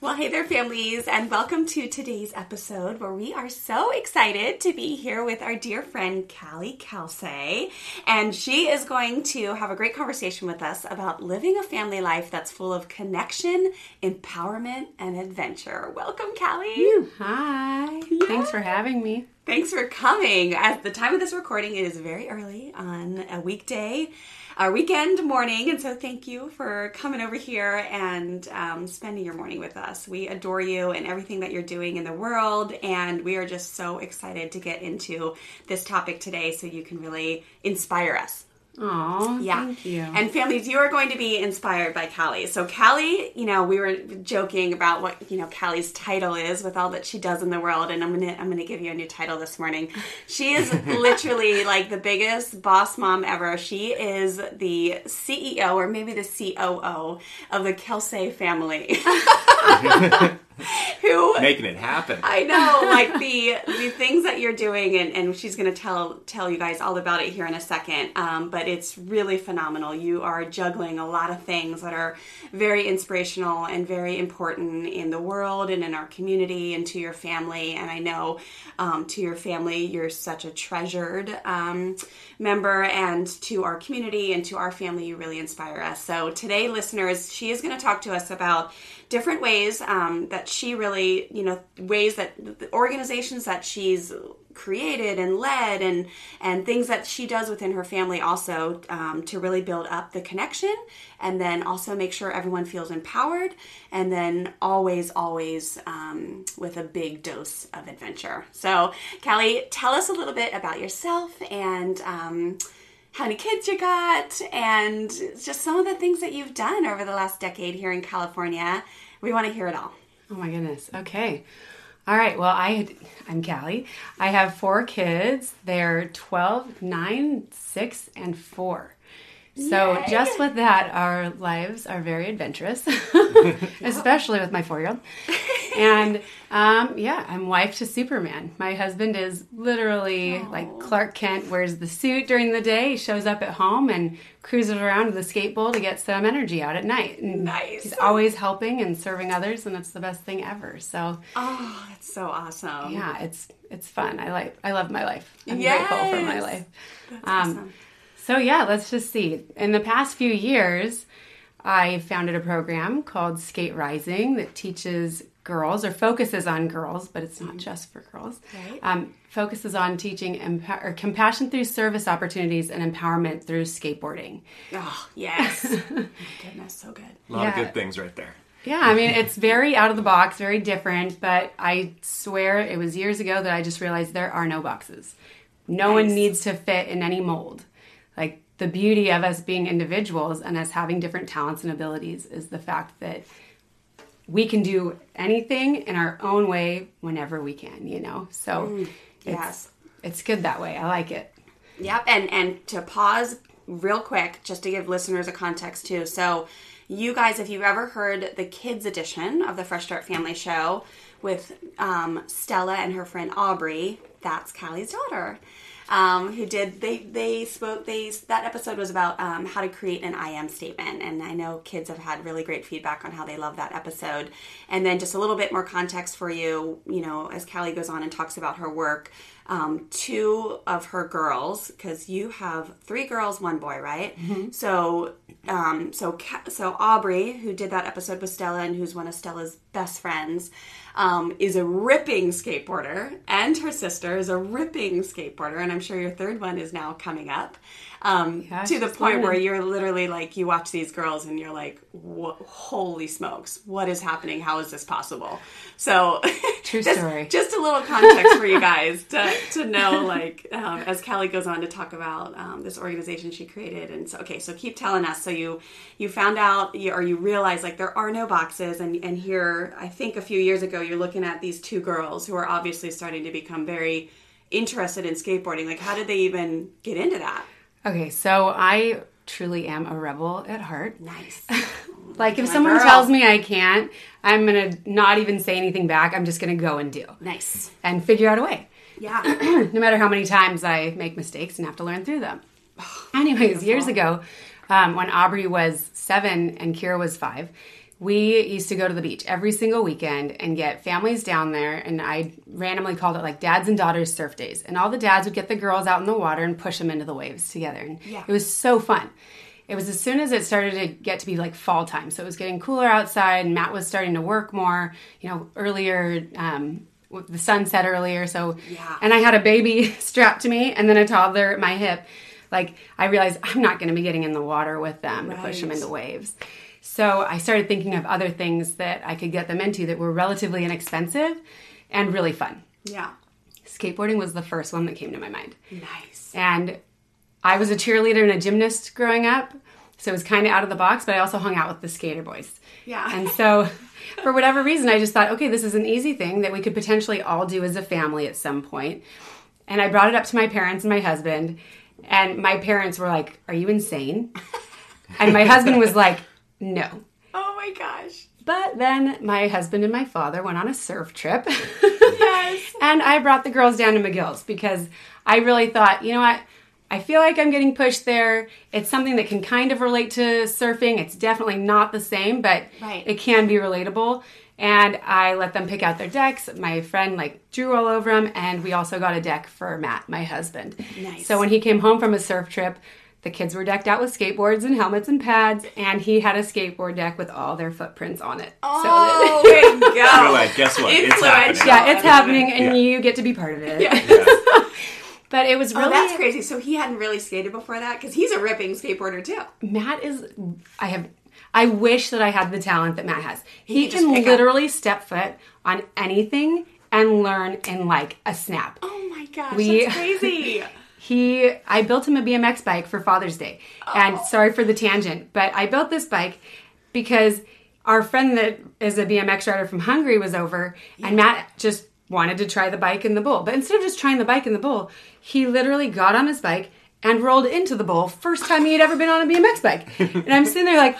Well, hey there, families, and welcome to today's episode where we are so excited to be here with our dear friend Calli Kelsay. And she is going to have a great conversation with us about living a family life that's full of connection, empowerment, and adventure. Welcome, Calli. Hi. Thanks for having me. Thanks for coming. At the time of this recording, it is very early on a weekday our weekend morning. And so thank you for coming over here and um, spending your morning with us. We adore you and everything that you're doing in the world. And we are just so excited to get into this topic today so you can really inspire us. Oh, Yeah. thank you. And families, you are going to be inspired by Calli. So Calli, you know, we were joking about what, you know, Calli's title is with all that she does in the world and I'm going to I'm going to give you a new title this morning. She is literally like the biggest boss mom ever. She is the CEO or maybe the COO of the Kelsay family. Who making it happen. I know, like the the things that you're doing, and, and she's going to tell tell you guys all about it here in a second. Um, but it's really phenomenal. You are juggling a lot of things that are very inspirational and very important in the world and in our community and to your family. And I know um, to your family, you're such a treasured um, member, and to our community and to our family, you really inspire us. So today, listeners, she is going to talk to us about different ways um, that she really, you know, ways that the organizations that she's created and led and and things that she does within her family also um, to really build up the connection and then also make sure everyone feels empowered and then always always um, with a big dose of adventure. So calli tell us a little bit about yourself and um, how many kids you got and just some of the things that you've done over the last decade here in california we want to hear it all oh my goodness. Okay. All right. Well, I I'm Calli. I have four kids. They're 12, 9, 6, and 4. So Yay. just with that, our lives are very adventurous, especially with my four-year-old. And um, yeah, I'm wife to Superman. My husband is literally like Clark Kent wears the suit during the day, shows up at home and cruises around with a skateboard to get some energy out at night. And Nice. He's always helping and serving others, and it's the best thing ever. So oh that's so awesome yeah, it's it's fun. I like I love my life. I'm Yes. grateful for my life. That's Um, awesome. So yeah, let's just see. In the past few years, I founded a program called Skate Rising that teaches girls or focuses on girls, but it's not just for girls. Right. Um, focuses on teaching empa- or compassion through service opportunities and empowerment through skateboarding. Oh, yes. Goodness, so good. A lot of good things right there. Yeah, I mean, it's very out of the box, very different, but I swear it was years ago that I just realized there are no boxes. No one needs to fit in any mold. Like, the beauty of us being individuals and us having different talents and abilities is the fact that we can do anything in our own way whenever we can, you know? So, it's, yes. it's good that way. I like it. Yep. And and to pause real quick, just to give listeners a context too. So, you guys, if you've ever heard the kids edition of the Fresh Start Family Show with um, Stella and her friend Aubrey, that's Calli's daughter. Um, who did they they spoke they that episode was about um, how to create an I am statement. And I know kids have had really great feedback on how they love that episode. And then just a little bit more context for you you know as Calli goes on and talks about her work um, two of her girls because you have three girls one boy right so um, so so Aubrey who did that episode with Stella and who's one of Stella's best friends um, is a ripping skateboarder, and her sister is a ripping skateboarder, and I'm sure your third one is now coming up. Um, Yeah, to the point where you're literally like, you watch these girls and you're like, holy smokes, what is happening? How is this possible? So, True just, story. just a little context for you guys to, to know, like, um, as Calli goes on to talk about um, this organization she created. And so, okay, so keep telling us. So you you found out, you, or you realized, like, there are no boxes. And, and here, I think a few years ago, you're looking at these two girls who are obviously starting to become very interested in skateboarding. Like, how did they even get into that? Okay, so I truly am a rebel at heart. Nice. Like if My someone girl. tells me I can't, I'm gonna not even say anything back. I'm just gonna go and do nice. and figure out a way. Yeah. no matter how many times I make mistakes and have to learn through them. Anyways, years ago, um, when Aubrey was seven and Kira was five, we used to go to the beach every single weekend and get families down there. And I randomly called it like dads and daughters surf days. And all the dads would get the girls out in the water and push them into the waves together. And Yeah. it was so fun. It was as soon as it started to get to be like fall time. So it was getting cooler outside and Matt was starting to work more, you know, earlier. Um, the sun set earlier, so Yeah. and I had a baby strapped to me and then a toddler at my hip. Like I realized I'm not going to be getting in the water with them to push them into waves. So I started thinking of other things that I could get them into that were relatively inexpensive and really fun. Yeah. Skateboarding was the first one that came to my mind. Nice. And I was a cheerleader and a gymnast growing up, so it was kind of out of the box, but I also hung out with the skater boys. Yeah. And so, for whatever reason, I just thought, okay, this is an easy thing that we could potentially all do as a family at some point. And I brought it up to my parents and my husband, and my parents were like, Are you insane? And my husband was like, No. Oh my gosh. But then my husband and my father went on a surf trip. Yes. and I brought the girls down to McGill's because I really thought, you know what? I feel like I'm getting pushed there. It's something that can kind of relate to surfing. It's definitely not the same, but Right. it can be relatable. And I let them pick out their decks. My friend like drew all over them, and we also got a deck for Matt, my husband. Nice. So when he came home from a surf trip, the kids were decked out with skateboards and helmets and pads, and he had a skateboard deck with all their footprints on it. Oh, that- way to go. You're like, guess what? It's Influential. happening. yeah, it's happening, and Yeah. you get to be part of it. Yeah. But it was oh, really Oh, that's crazy. So he hadn't really skated before that because he's a ripping skateboarder too. Matt is. I have. I wish that I had the talent that Matt has. He, could just can pick up- literally step foot on anything and learn in like a snap. Oh my gosh, We- that's crazy. He, I built him a BMX bike for Father's Day. And oh. sorry for the tangent, but I built this bike because our friend that is a BMX rider from Hungary was over, and Matt just wanted to try the bike in the bowl. But instead of just trying the bike in the bowl, he literally got on his bike and rolled into the bowl. First time he had ever been on a BMX bike. and I'm sitting there like,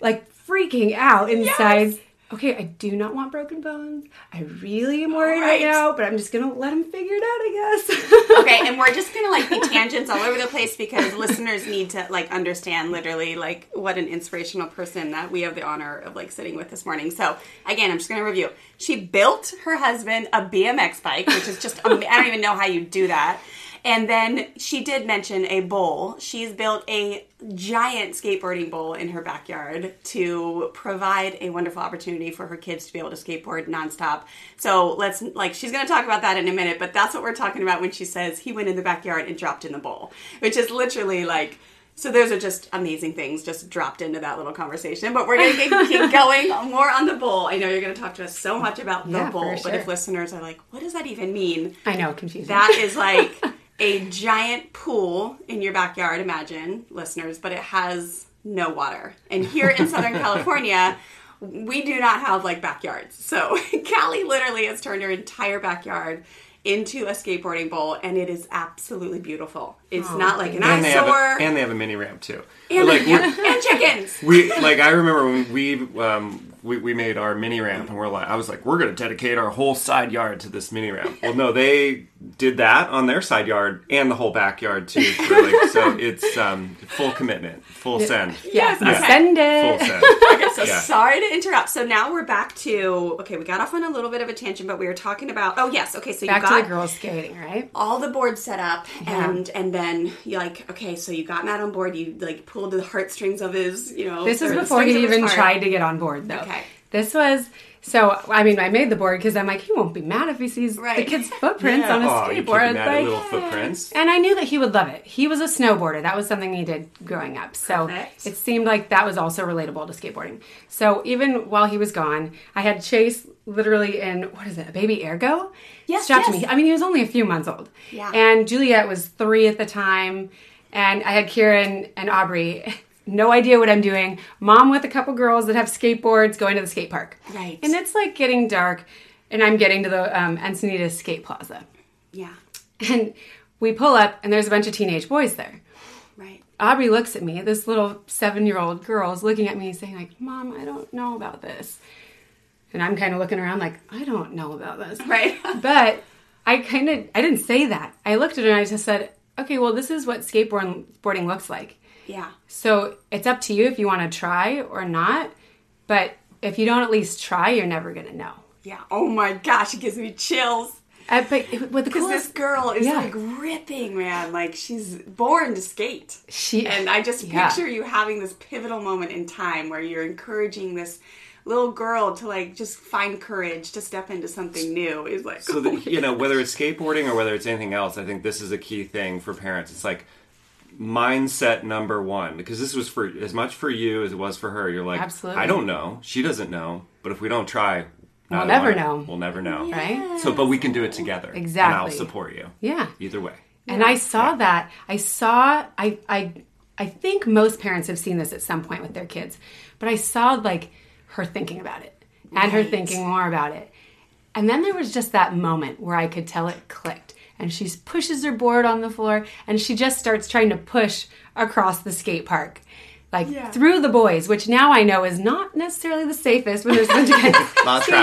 like freaking out inside. Okay, I do not want broken bones. I really am worried right, Right. now, but I'm just gonna let him figure it out, I guess. okay, and we're just gonna like be tangents all over the place because listeners need to like understand literally like what an inspirational person that we have the honor of like sitting with this morning. So again, I'm just gonna review. She built her husband a BMX bike, which is just I don't even know how you do that. And then she did mention a bowl. She's built a giant skateboarding bowl in her backyard to provide a wonderful opportunity for her kids to be able to skateboard nonstop. So let's like she's going to talk about that in a minute, but that's what we're talking about when she says he went in the backyard and dropped in the bowl, which is literally like so those are just amazing things just dropped into that little conversation. But we're going to keep going more on the bowl. I know you're going to talk to us so much about the Yeah, bowl, but if listeners are like, what does that even mean? I know, confusing. That is like a giant pool in your backyard, imagine, listeners, but it has no water. And here in Southern California, we do not have like backyards. So Calli literally has turned her entire backyard into a skateboarding bowl and it is absolutely beautiful. It's not like an And they, have a, and they have a mini ramp too. and, like and chickens. we like I remember when we um we, we made our mini ramp and we're like I was like we're gonna dedicate our whole side yard to this mini ramp. Well, no, they did that on their side yard and the whole backyard too. For like, so it's um full commitment, full send. Yes, Yeah. okay. Send Full it. send. Okay, so Yeah. sorry to interrupt. So now we're back to okay. We got off on a little bit of a tangent, but we were talking about oh yes, okay. So Back you to got the girls skating, right? all the boards set up, Yeah. and and then you like okay. So you got Matt on board. You like pulled the heartstrings of his you know. This is before he strings of his even tried to get on board, though. Okay. This was so. I mean, I made the board because I'm like, he won't be mad if he sees the kids' footprints on a oh, you skateboard. keep mad at Like, little footprints. and I knew that he would love it. He was a snowboarder. That was something he did growing up. So Perfect. it seemed like that was also relatable to skateboarding. So even while he was gone, I had Chase literally in what is it, a baby ergo? Yes, strapped to yes. me. I mean, he was only a few months old. Yeah. And Juliet was three at the time, and I had Kieran and Aubrey. No idea what I'm doing. Mom with a couple girls that have skateboards going to the skate park. Right. And it's like getting dark, and I'm getting to the um, Encinitas Skate Plaza. Yeah. And we pull up, and there's a bunch of teenage boys there. Right. Aubrey looks at me. This little seven-year-old girl is looking at me, saying, "Like, Mom, I don't know about this." And I'm kind of looking around, like, "I don't know about this." Right. But I kind of I didn't say that. I looked at her and I just said, "Okay, well, this is what skateboarding boarding looks like. Yeah. So it's up to you if you want to try or not. But if you don't at least try, you're never gonna know." Yeah. Oh my gosh, it gives me chills. Uh, but it- what the Because this coolest girl is Yeah. like ripping, man. Like she's born to skate. she And I just Yeah. picture you having this pivotal moment in time where you're encouraging this little girl to like just find courage to step into something new. Is like So that you know, whether it's skateboarding or whether it's anything else, I think this is a key thing for parents. It's like mindset number one because this was for as much for you as it was for her. You're like, Absolutely. I don't know, she doesn't know, but if we don't try, We'll never one- know. We'll never know, right? So, but we can do it together. Exactly. And I'll support you. Yeah. Either way. And I saw that. I saw I I I think most parents have seen this at some point with their kids. But I saw like her thinking about it and her thinking more about it. And then there was just that moment where I could tell it clicked. And she pushes her board on the floor and she just starts trying to push across the skate park. Like Yeah. through the boys, which now I know is not necessarily the safest when there's a bunch of skating.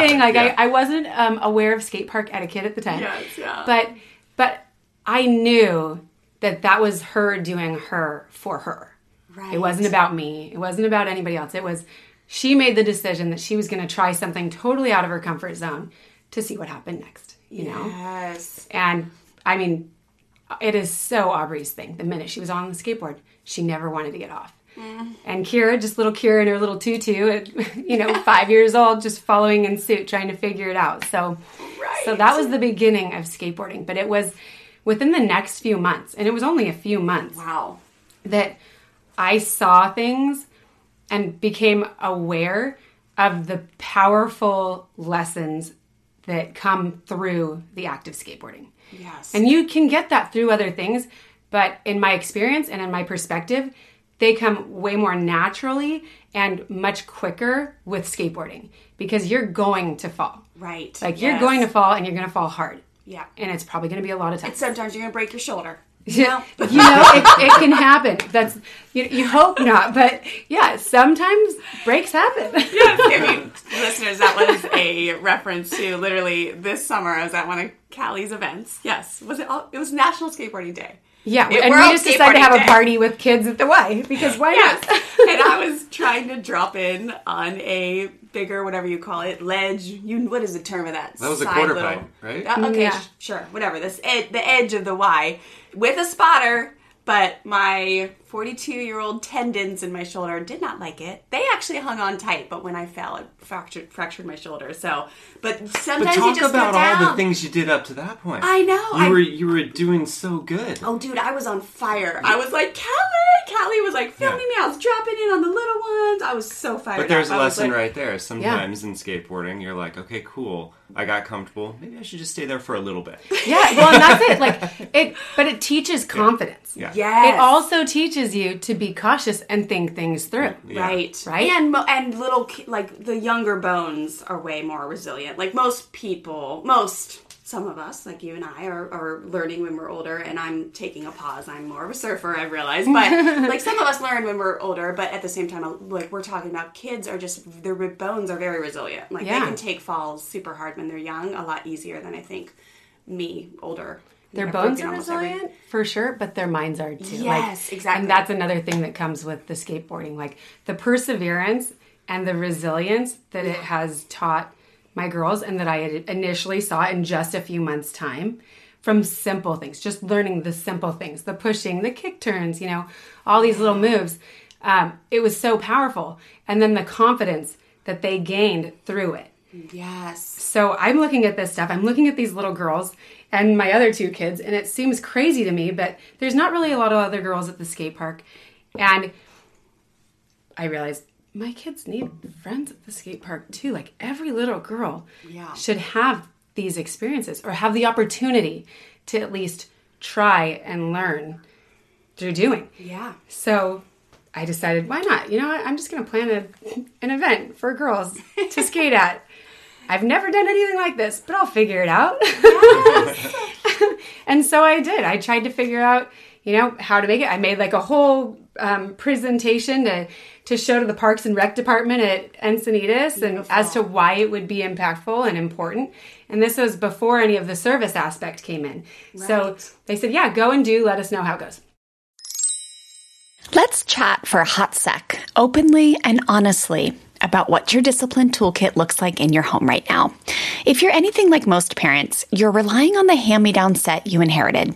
traffic, Like yeah. I, I wasn't um, aware of skate park etiquette at the time. Yes, yeah. But but I knew that that was her doing her for her. Right. It wasn't about me. It wasn't about anybody else. It was she made the decision that she was going to try something totally out of her comfort zone to see what happened next, you know? Yes. And I mean, it is so Aubrey's thing. The minute she was on the skateboard, she never wanted to get off. Mm. And Kira, just little Kira in her little tutu, at, you know, five years old, just following in suit, trying to figure it out. So, so that was the beginning of skateboarding. But it was within the next few months, and it was only a few months Wow. that I saw things and became aware of the powerful lessons that come through the act of skateboarding. Yes. And you can get that through other things, but in my experience and in my perspective, they come way more naturally and much quicker with skateboarding because you're going to fall. right. Like you're going to fall and you're going to fall hard. Yeah. And it's probably going to be a lot of times. Sometimes you're gonna break your shoulder. Yeah, you know, it, it can happen. That's you, you hope not, but yeah, sometimes breaks happen. yes, I mean, listeners, that was a reference to literally this summer. I was at one of Calli's events. Yes, was it? All, it was National Skateboarding Day. Yeah, It- and World we just decided to Skateboarding have a party with kids at the Y because why Yes, not? and I was trying to drop in on a bigger, whatever you call it, ledge. You, what is the term of that? That was a Side quarter little- pipe, right? Uh, okay, Yeah. sh- sure, whatever. This ed- the edge of the Y with a spotter. But my 42 year old tendons in my shoulder did not like it. They actually hung on tight, but when I fell, it fractured fractured my shoulder. So, but But sometimes you talk just about go down. all the things you did up to that point. I know, You I- were you were doing so good. Oh, dude, I was on fire. I was like, Calli! Calli was like filming me. I was dropping in on the little ones. I was so fired But there's up. a I was lesson like, right there. Sometimes in skateboarding, you're like, okay, cool. I got comfortable. Maybe I should just stay there for a little bit. Yeah, well, and that's it. Like it, but it teaches confidence. Yeah. Yes. It also teaches you to be cautious and think things through. Yeah. Right, Right? and and little like the younger bones are way more resilient. Like most people, most some of us, like you and I, are, are learning when we're older. And I'm taking a pause. I'm more of a surfer, I realize. But like some of us learn when we're older. But at the same time, like we're talking about kids are just their bones are very resilient. Like Yeah. they can take falls super hard when they're young, a lot easier than I think me older. Their bones are almost every- resilient for sure, but their minds are too. Yes, exactly. And that's another thing that comes with the skateboarding, like the perseverance and the resilience that it has taught my girls, and that I had initially saw in just a few months' time from simple things, just learning the simple things, the pushing, the kick turns, you know, all these little moves. Um, it was so powerful, and then the confidence that they gained through it. Yes. So I'm looking at this stuff. I'm looking at these little girls and my other two kids, and it seems crazy to me, but there's not really a lot of other girls at the skate park. And I realized my kids need friends at the skate park too. Like every little girl Yeah. should have these experiences or have the opportunity to at least try and learn through doing. Yeah. So I decided, why not? You know what? I'm just going to plan a, an event for girls to skate at. I've never done anything like this, but I'll figure it out. and so I did. I tried to figure out, you know, how to make it. I made like a whole um, presentation to to show to the Parks and Rec department at Encinitas and as to why it would be impactful and important. And this was before any of the service aspect came in. So they said, yeah, go and do. Let us know how it goes. Let's chat for a hot sec, openly and honestly, about what your discipline toolkit looks like in your home right now. If you're anything like most parents, you're relying on the hand me down set you inherited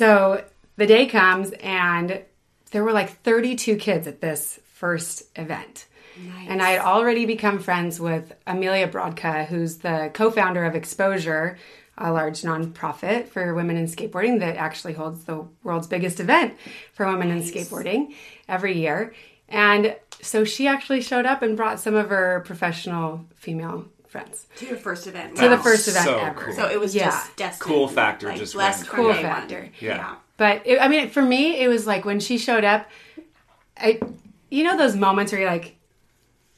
So the day comes, and there were like 32 kids at this first event. And I had already become friends with Amelia Brodka, who's the co founder of Exposure, a large nonprofit for women in skateboarding that actually holds the world's biggest event for women in skateboarding every year. And so she actually showed up and brought some of her professional female friends. To your first event. To the first event so ever. cool. So it was Yeah. just destined. Cool factor like, just blessed went from Cool factor. Yeah. But it, I mean, for me, it was like when she showed up, I, you know, those moments where you're like,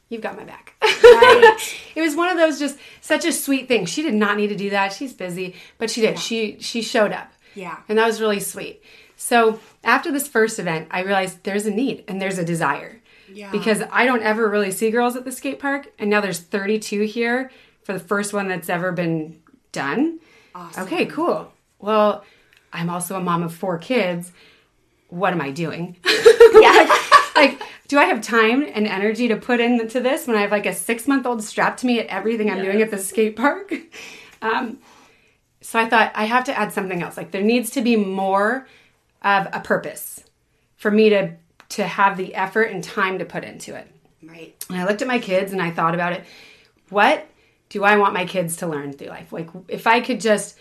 "You've got my back." it was one of those just such a sweet thing. She did not need to do that. She's busy, but she did. She she showed up. Yeah. and that was really sweet. So after this first event, I realized there's a need and there's a desire. Yeah. Because I don't ever really see girls at the skate park, and now there's 32 here for the first one that's ever been done. Awesome. Okay, cool. Well, I'm also a mom of four kids. What am I doing? Yeah. like, do I have time and energy to put into this when I have like a six month old strapped to me at everything I'm doing at the skate park? Um, so I thought I have to add something else. Like, there needs to be more of a purpose for me to to have the effort and time to put into it. Right. And I looked at my kids and I thought about it. What do I want my kids to learn through life? Like, if I could just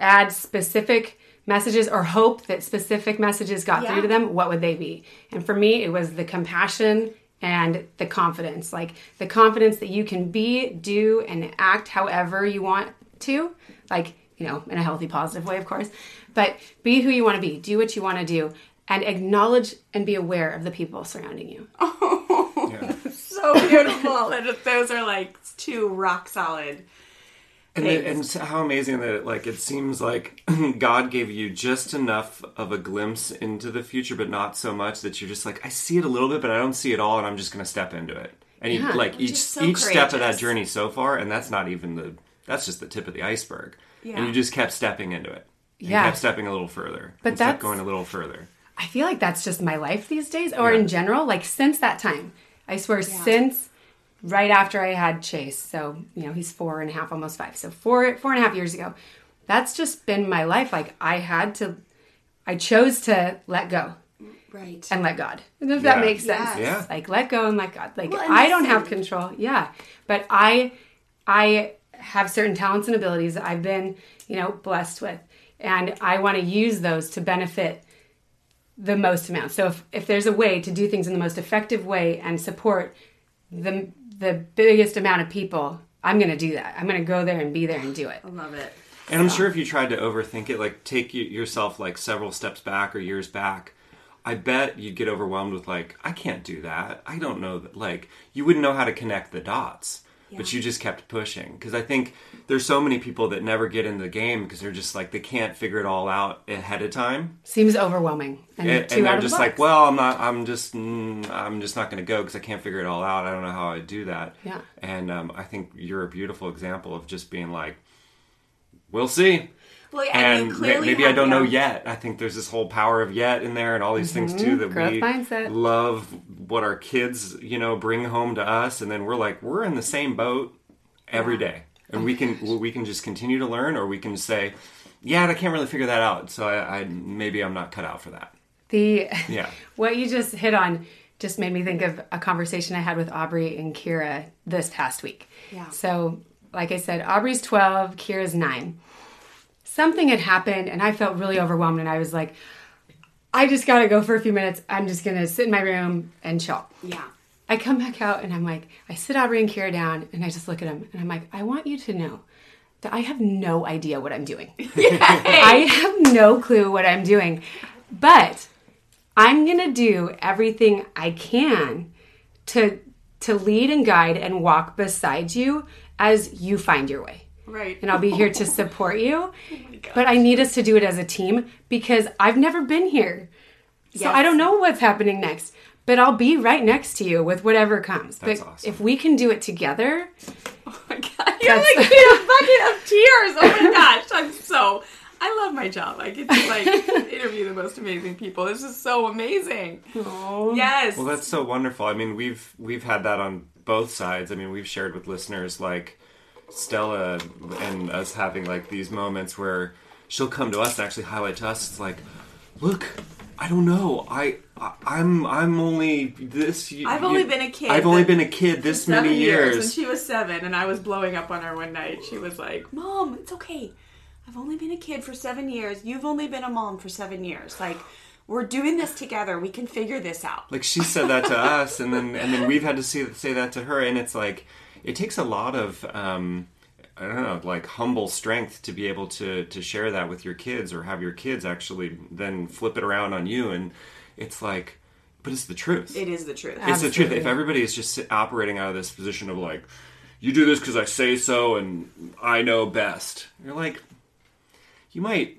add specific messages or hope that specific messages got Yeah. through to them, what would they be? And for me, it was the compassion and the confidence like the confidence that you can be do and act however you want to like you know in a healthy positive way of course but be who you want to be do what you want to do and acknowledge and be aware of the people surrounding you Oh, so beautiful. and those are like two rock solid. And, it, and how amazing that it, like it seems like God gave you just enough of a glimpse into the future, but not so much that you're just like I see it a little bit, but I don't see it all, and I'm just going to step into it. And you, like each so each step of that journey so far, and that's not even the that's just the tip of the iceberg. Yeah. And you just kept stepping into it. And Yeah. You kept stepping a little further. But and kept that's- going a little further. I feel like that's just my life these days, or Yeah. in general. Like since that time, I swear, since right after I had Chase. So you know, he's four and a half, almost five. So four, four and a half years ago. That's just been my life. Like I had to, I chose to let go Right. and let God. If that Yeah. makes sense. Yes. Yeah. Like let go and let God. Like Well, I don't have control. Yeah. But I I have certain talents and abilities that I've been, you know, blessed with. And I want to use those to benefit the most amount. So if, if there's a way to do things in the most effective way and support the the biggest amount of people, I'm going to do that. I'm going to go there and be there and do it. I love it. And I'm sure if you tried to overthink it, like take yourself like several steps back or years back, I bet you'd get overwhelmed with like, I can't do that. I don't know that. Like, you wouldn't know how to connect the dots. But you just kept pushing because I think there's so many people that never get in the game because they're just like they can't figure it all out ahead of time, Seems overwhelming. And, and, and they're of the just like, well, I'm not. I'm just. Mm, I'm just not going to go because I can't figure it all out. I don't know how I do that. Yeah. And um, I think you're a beautiful example of just being like, we'll see Well, and and, you ma- clearly maybe I don't know yet. I think there's this whole power of yet in there, and all these things too mm-hmm. that Growth we mindset. love. What our kids, you know, bring home to us, and then we're like, we're in the same boat every day, and we can we can just continue to learn, or we can say, yeah, I can't really figure that out, so I, I maybe I'm not cut out for that. the Yeah. what you just hit on just made me think of a conversation I had with Aubrey and Kira this past week. Yeah. So, like I said, Aubrey's 12, Kira's 9. Something had happened and I felt really overwhelmed and I was like, I just got to go for a few minutes. I'm just to sit in my room and chill. Yeah. I come back out and I'm like, I sit Aubrey and Kira down and I just look at them and I'm like, I want you to know that I have no idea what I'm doing. I have no clue what I'm doing, but I'm gonna do everything I can to to lead and guide and walk beside you as you find your way. Right. And I'll be here to support you. Oh but I need us to do it as a team because I've never been here. So I don't know what's happening next. But I'll be right next to you with whatever comes. That's but awesome. if we can do it together, Oh my god, you're like in a bucket of tears. Oh my gosh, I'm so. I love my job. I get to like interview the most amazing people. This is so amazing. Yes. Well, that's so wonderful. I mean, we've we've had that on both sides. I mean, we've shared with listeners like Stella and us having like these moments where she'll come to us and actually highlight to us. It's like, look, I don't know. I, I I'm I'm only this. I've only been a kid I've only been a kid this many years. years. and she was seven, and I was blowing up on her one night. She was like, "Mom, it's okay. I've only been a kid for seven years. You've only been a mom for seven years. Like, we're doing this together. We can figure this out." like she said that to us and then and then we've had to see, say that to her and it's like it takes a lot of um i don't know like humble strength to be able to to share that with your kids or have your kids actually then flip it around on you. And it's like but it's the truth. It is the truth. it's the truth. If everybody is just operating out of this position of like you do this because i say so and i know best you're like you might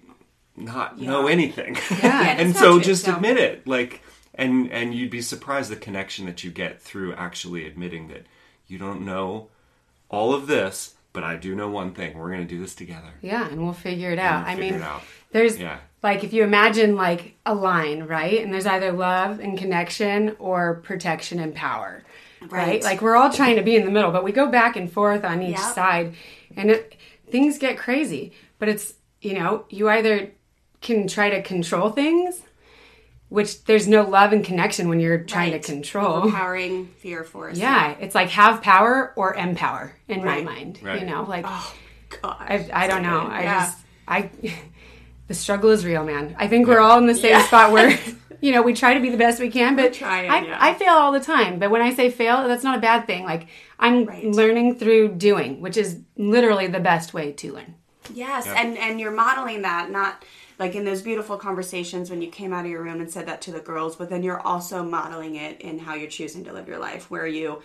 not know anything. Yeah, and so just no. admit it. Like and and you'd be surprised the connection that you get through actually admitting that you don't know all of this but i do know one thing we're going to do this together yeah, and we'll figure it out. we'll I figure mean, it out. there's Yeah. like if you imagine like a line, right? And there's either love and connection or protection and power. Right? Right. Like we're all trying to be in the middle, but we go back and forth on each Yep. side and it, things get crazy. But it's, you know, you either can try to control things, which there's no love and connection when you're trying Right. to control. Overpowering fear force. Yeah, it's like have power or empower in Right. my mind. Right. You know, like oh, God. I, I don't know. I Yeah. just I the struggle is real, man. I think we're all in the same spot where, you know, we try to be the best we can, but trying, I, yeah. I fail all the time. But when I say fail, that's not a bad thing. Like I'm Right. learning through doing, which is literally the best way to learn. Yes, and and you're modeling that not like in those beautiful conversations when you came out of your room and said that to the girls, but then you're also modeling it in how you're choosing to live your life, where you,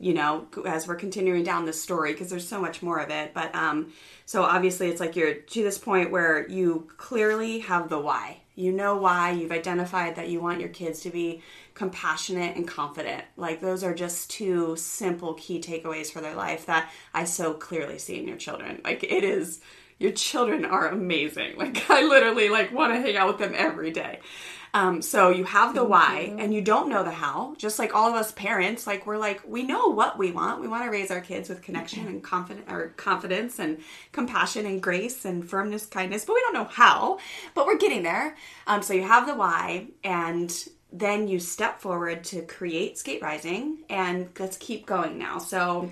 you know, as we're continuing down this story because there's so much more of it. But um, so obviously it's like you're to this point where you clearly have the why. You know why. You've identified that you want your kids to be compassionate and confident. Like those are just two simple key takeaways for their life that I so clearly see in your children. Like it is your children are amazing. Like I literally like want to hang out with them every day. Um, so you have the why and you don't know the how. Just like all of us parents, like we're like we know what we want. We want to raise our kids with connection and confident or confidence and compassion and grace and firmness, kindness, but we don't know how. But we're getting there. Um, so you have the why and then you step forward to create Skate Rising and let's keep going now. So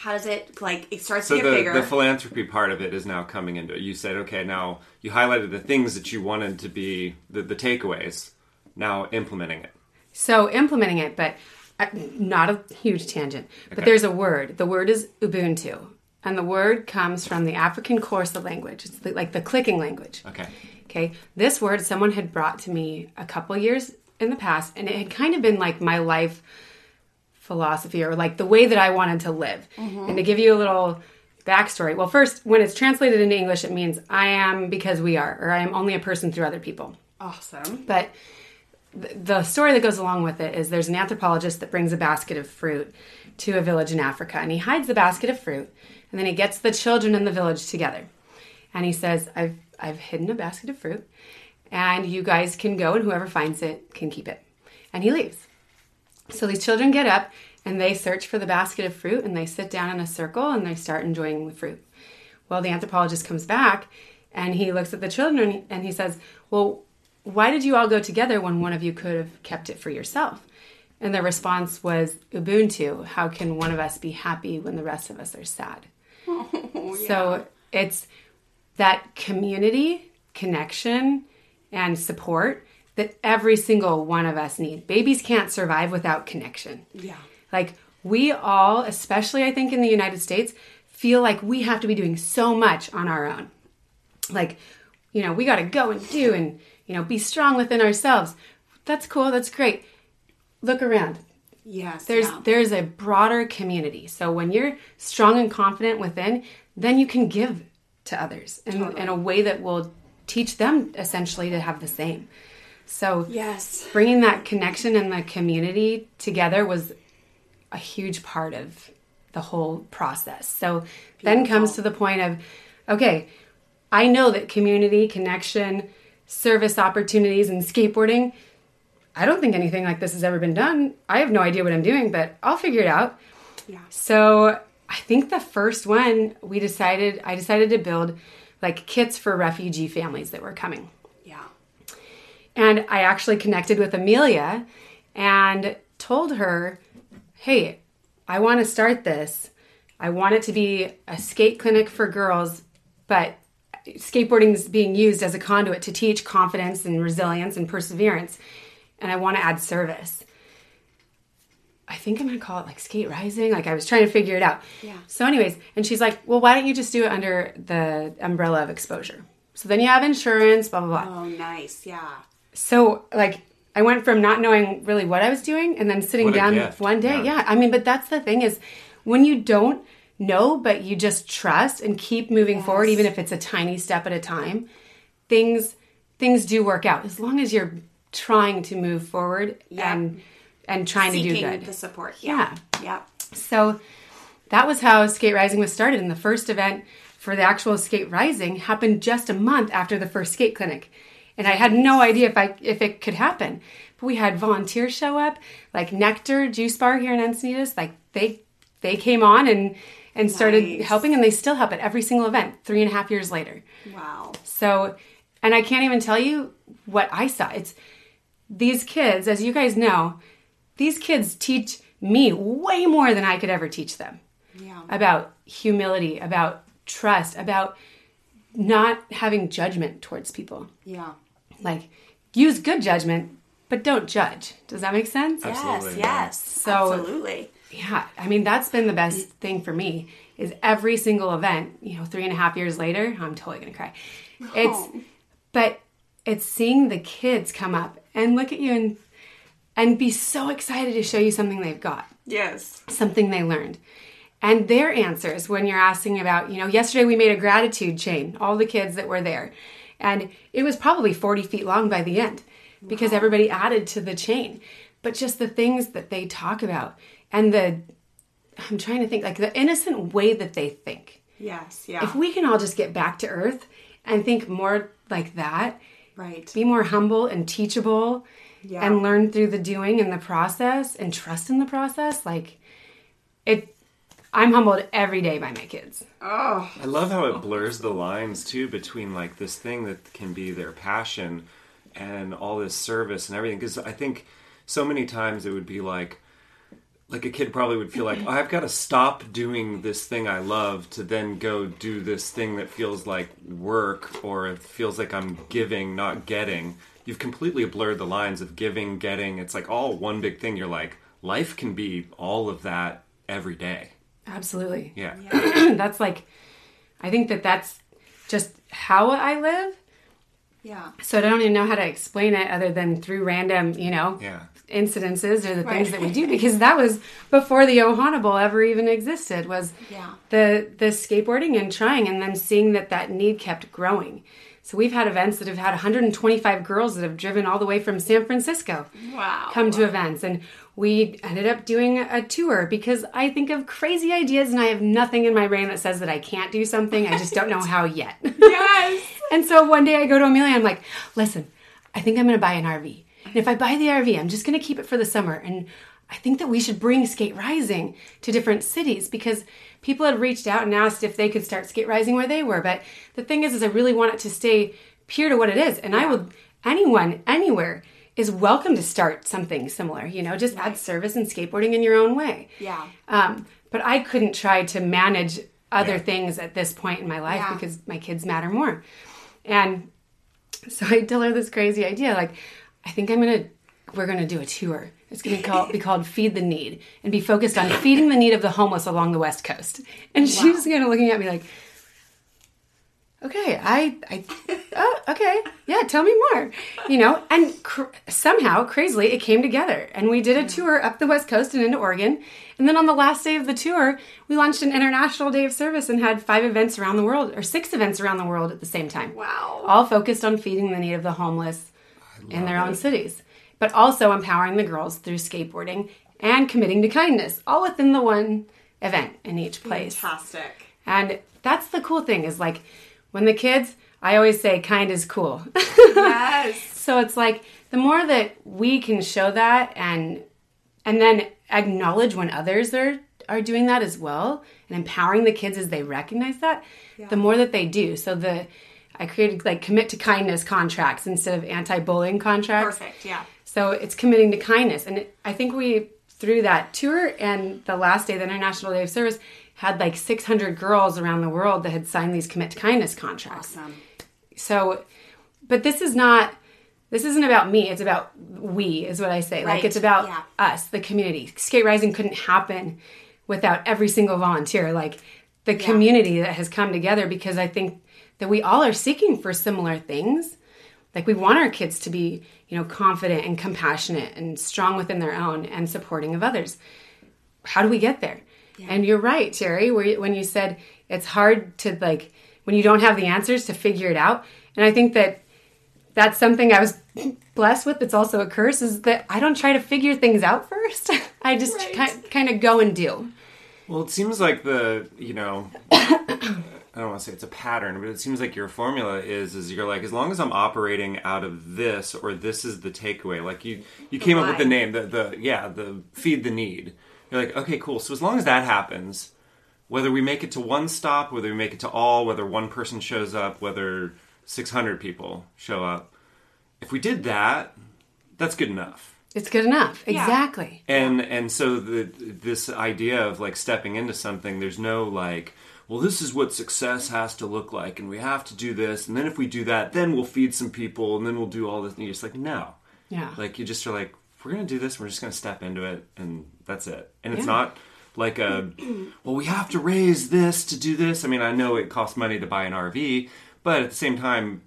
how does it like it starts So to get the, bigger? the philanthropy part of it is now coming into it. You said, okay, now you highlighted the things that you wanted to be the, the takeaways. Now implementing it. So implementing it, but uh, not a huge tangent. But Okay. there's a word. The word is Ubuntu, and the word comes from the African Xhosa language. It's the, like the clicking language. Okay. Okay, this word someone had brought to me a couple years in the past, and it had kind of been like my life philosophy or like the way that I wanted to live. Mm-hmm. And to give you a little backstory, well, first, when it's translated into English, it means I am because we are, or I am only a person through other people. awesome. But th- the story that goes along with it is there's an anthropologist that brings a basket of fruit to a village in Africa, and he hides the basket of fruit, and then he gets the children in the village together, and he says, "I've I've hidden a basket of fruit, and you guys can go, and whoever finds it can keep it." And he leaves. So these children get up and they search for the basket of fruit, and they sit down in a circle and they start enjoying the fruit. Well, the anthropologist comes back and he looks at the children and he says, Well, why did you all go together when one of you could have kept it for yourself? And the response was, Ubuntu, how can one of us be happy when the rest of us are sad? Oh, so it's that community, connection, and support that every single one of us need. Babies can't survive without connection. Yeah. Like we all, especially I think in the United States, feel like we have to be doing so much on our own. Like, you know, we got to go and do and, you know, be strong within ourselves. That's cool. That's great. Look around. Yes. There's yeah. there's a broader community. So when you're strong and confident within, then you can give to others in, in a way that will teach them essentially to have the same. So Yes. bringing that connection and the community together was a huge part of the whole process. So then comes to the point of, okay, I know that community, connection, service opportunities, and skateboarding, I don't think anything like this has ever been done. I have no idea what I'm doing, but I'll figure it out. Yeah. So I think the first one we decided, I decided to build like kits for refugee families that were coming. And I actually connected with Amelia and told her, hey, I want to start this. I want it to be a skate clinic for girls, but skateboarding is being used as a conduit to teach confidence and resilience and perseverance. And I want to add service. I think I'm going to call it like skate rising. Like I was trying to figure it out. Yeah. So, anyways, and she's like, well, why don't you just do it under the umbrella of exposure? So then you have insurance, blah, blah, blah. Oh, nice. Yeah. So like I went from not knowing really what I was doing and then sitting What down gift. one day. Yeah. Yeah. I mean, but that's the thing is when you don't know but you just trust and keep moving forward even if it's a tiny step at a time, things things do work out as long as you're trying to move forward Yeah. and and trying to do good. the support. Yeah. Yeah. Yeah. So that was how Skate Rising was started. And the first event for the actual Skate Rising happened just a month after the first skate clinic. And I had no idea if I if it could happen. But we had volunteers show up, like Nectar Juice Bar here in Encinitas, like they they came on and and started Nice. helping and they still help at every single event three and a half years later. Wow. So, and I can't even tell you what I saw. It's these kids, as you guys know, these kids teach me way more than I could ever teach them Yeah. about humility, about trust, about not having judgment towards people. Yeah. Like, use good judgment, but don't judge. Does that make sense? Absolutely. Yes. Yes. So- absolutely. Yeah, I mean that's been the best thing for me is every single event. You know, three and a half years later, I'm totally gonna cry. It's, oh. but it's seeing the kids come up and look at you and and be so excited to show you something they've got, Yes. something they learned, and their answers when you're asking about. You know, yesterday we made a gratitude chain. All the kids that were there, and it was probably 40 feet long by the end because everybody added to the chain. But just the things that they talk about and the I'm trying to think like the innocent way that they think. Yes. Yeah. If we can all just get back to earth and think more like that, right. be more humble and teachable Yeah. and learn through the doing and the process and trust in the process, like it I'm humbled every day by my kids. Oh. I love how it blurs the lines too between like this thing that can be their passion and all this service and everything. Because I think so many times it would be like, like a kid probably would feel like oh, I've got to stop doing this thing I love to then go do this thing that feels like work or it feels like I'm giving, not getting. You've completely blurred the lines of giving, getting. It's like all one big thing. You're like, life can be all of that every day. Absolutely. Yeah. that's like I think that that's just how I live. Yeah. So I don't even know how to explain it other than through random, you know, Yeah. incidences or the things Right. that we do because that was before the Ohana Bowl ever even existed was Yeah. the the skateboarding and trying and then seeing that that need kept growing. So we've had events that have had 125 girls that have driven all the way from San Francisco Wow. come to events and we ended up doing a tour because I think of crazy ideas and I have nothing in my brain that says that I can't do something. I just don't know how yet. Yes. And so one day I go to Amelia, I'm like, listen, I think I'm going to buy an RV. And if I buy the RV, I'm just going to keep it for the summer. And I think that we should bring Skate Rising to different cities because people had reached out and asked if they could start Skate Rising where they were. But the thing is, is I really want it to stay pure to what it is. And I would, anyone, anywhere is welcome to start something similar, you know, just add service and skateboarding in your own way. Yeah. Um, but I couldn't try to manage other Yeah. things at this point in my life Yeah. because my kids matter more. And so I tell her this crazy idea, like, I think I'm gonna, we're gonna do a tour. It's gonna call, be called Feed the Need and be focused on feeding the need of the homeless along the West Coast. And she was kind of looking at me like, okay, I, I, oh, okay, yeah, tell me more, you know. And cr- somehow, crazily, it came together, and we did a tour up the West Coast and into Oregon. And then on the last day of the tour, we launched an international day of service and had five events around the world, or six events around the world at the same time. Wow. All focused on feeding the need of the homeless in their own cities, but also empowering the girls through skateboarding and committing to kindness, all within the one event in each place. Fantastic. And that's the cool thing is like when the kids, I always say kind is cool. Yes. so it's like the more that we can show that and and then acknowledge when others are are doing that as well and empowering the kids as they recognize that, the more that they do. So the I created like commit to kindness contracts instead of anti-bullying contracts. Perfect. Yeah. So it's committing to kindness. And it, I think we, through that tour and the last day, the International Day of Service, had like 600 girls around the world that had signed these commit to kindness contracts. Awesome. So, but this is not, this isn't about me. It's about we, is what I say. Like it's about Yeah. us, the community. Skate Rising couldn't happen without every single volunteer. Like the community that has come together because I think that we all are seeking for similar things. Like we want our kids to be, you know, confident and compassionate and strong within their own and supporting of others. How do we get there? And you're right, Terry, where you- when you said it's hard to like when you don't have the answers to figure it out. And I think that that's something I was blessed with. It's also a curse is that I don't try to figure things out first. I just Right. ki- kind of go and do. Well, it seems like the you know, I don't want to say it's a pattern, but it seems like your formula is is you're like as long as I'm operating out of this or this is the takeaway. Like you you came up with the name the the yeah the feed the need. You're like okay cool. So as long as that happens, whether we make it to one stop, whether we make it to all, whether one person shows up, whether 600 people show up, if we did that, that's good enough. It's good enough. Exactly. and and so the this idea of like stepping into something there's no like well, this is what success has to look like, and we have to do this, and then if we do that, then we'll feed some people, and then we'll do all this. And you're just like, no, Yeah. like you just are like, we're gonna do this. We're just gonna step into it, and that's it. And it's Yeah. not like a, well, we have to raise this to do this. I mean, I know it costs money to buy an RV, but at the same time,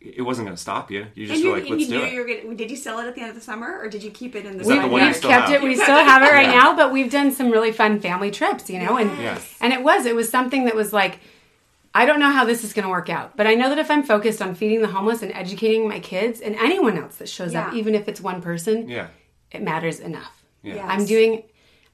it wasn't gonna stop you. You just And you, were like, and let's you do knew it. you were gonna, did you sell it at the end of the summer or did you keep it in the Is that the side one you yard? We've still kept have? it. We still have it right Yeah. now, but we've done some really fun family trips, you know, and Yes. and it was it was something that was like, I don't know how this is going to work out, but I know that if I'm focused on feeding the homeless and educating my kids and anyone else that shows up, even if it's one person, Yeah. it matters enough. Yes. I'm doing,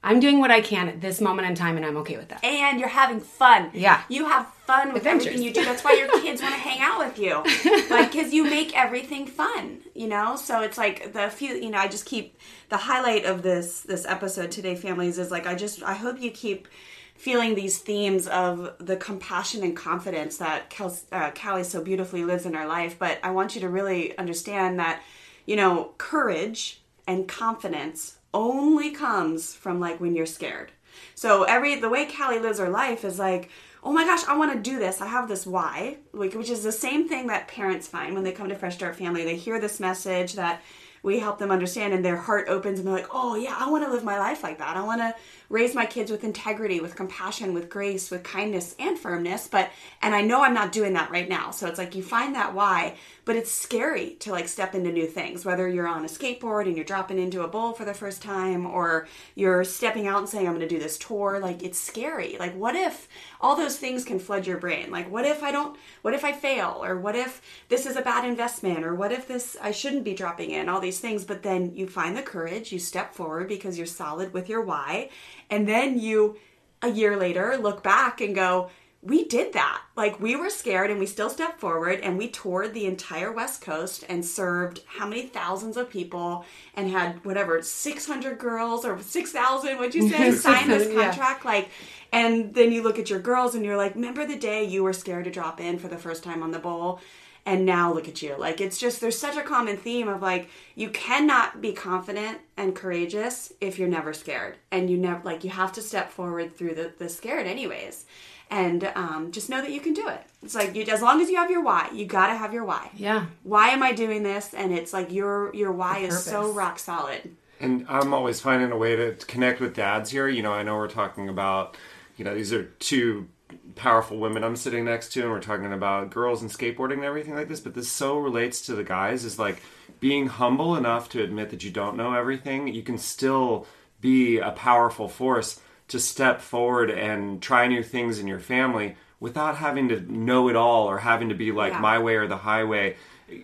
I'm doing what I can at this moment in time, and I'm okay with that. and you're having fun. Yeah. You have fun with Adventures. everything you do. That's why your kids want to hang out with you. Like, because you make everything fun, you know? So it's like the few, you know, I just keep the highlight of this, this episode today, families, is like, I just, I hope you keep feeling these themes of the compassion and confidence that Kel, uh, Calli so beautifully lives in our life. But I want you to really understand that, you know, courage and confidence only comes from like when you're scared. So every the way Calli lives her life is like, oh my gosh, I want to do this. I have this why, like which is the same thing that parents find when they come to Fresh Start Family. They hear this message that we help them understand and their heart opens and they're like, oh yeah, I want to live my life like that. I want to raise my kids with integrity, with compassion, with grace, with kindness and firmness. But and I know I'm not doing that right now. So it's like you find that why, but it's scary to like step into new things, whether you're on a skateboard and you're dropping into a bowl for the first time or you're stepping out and saying, I'm going to do this tour. Like it's scary. Like what if all those things can flood your brain? Like what if I don't, what if I fail? Or what if this is a bad investment? Or what if this, I shouldn't be dropping in all these things. But then you find the courage, you step forward because you're solid with your why. And then you, a year later, look back and go, we did that. Like we were scared and we still stepped forward and we toured the entire West Coast and served how many thousands of people and had whatever 600 girls or 6,000 what'd you say sign this 600, yeah. contract like and then you look at your girls and you're like remember the day you were scared to drop in for the first time on the bowl and now look at you. Like it's just there's such a common theme of like you cannot be confident and courageous if you're never scared. And you never like you have to step forward through the, the scared anyways. And um, just know that you can do it. It's like you as long as you have your why you got to have your why. Yeah. why am i doing this? And it's like your your why is so rock solid. And I'm always finding a way to connect with dads here. You know, I know we're talking about, you know, these are two powerful women I'm sitting next to, and we're talking about girls and skateboarding and everything like this. But this so relates to the guys is like being humble enough to admit that you don't know everything. You can still be a powerful force to step forward and try new things in your family without having to know it all or having to be like Yeah. my way or the highway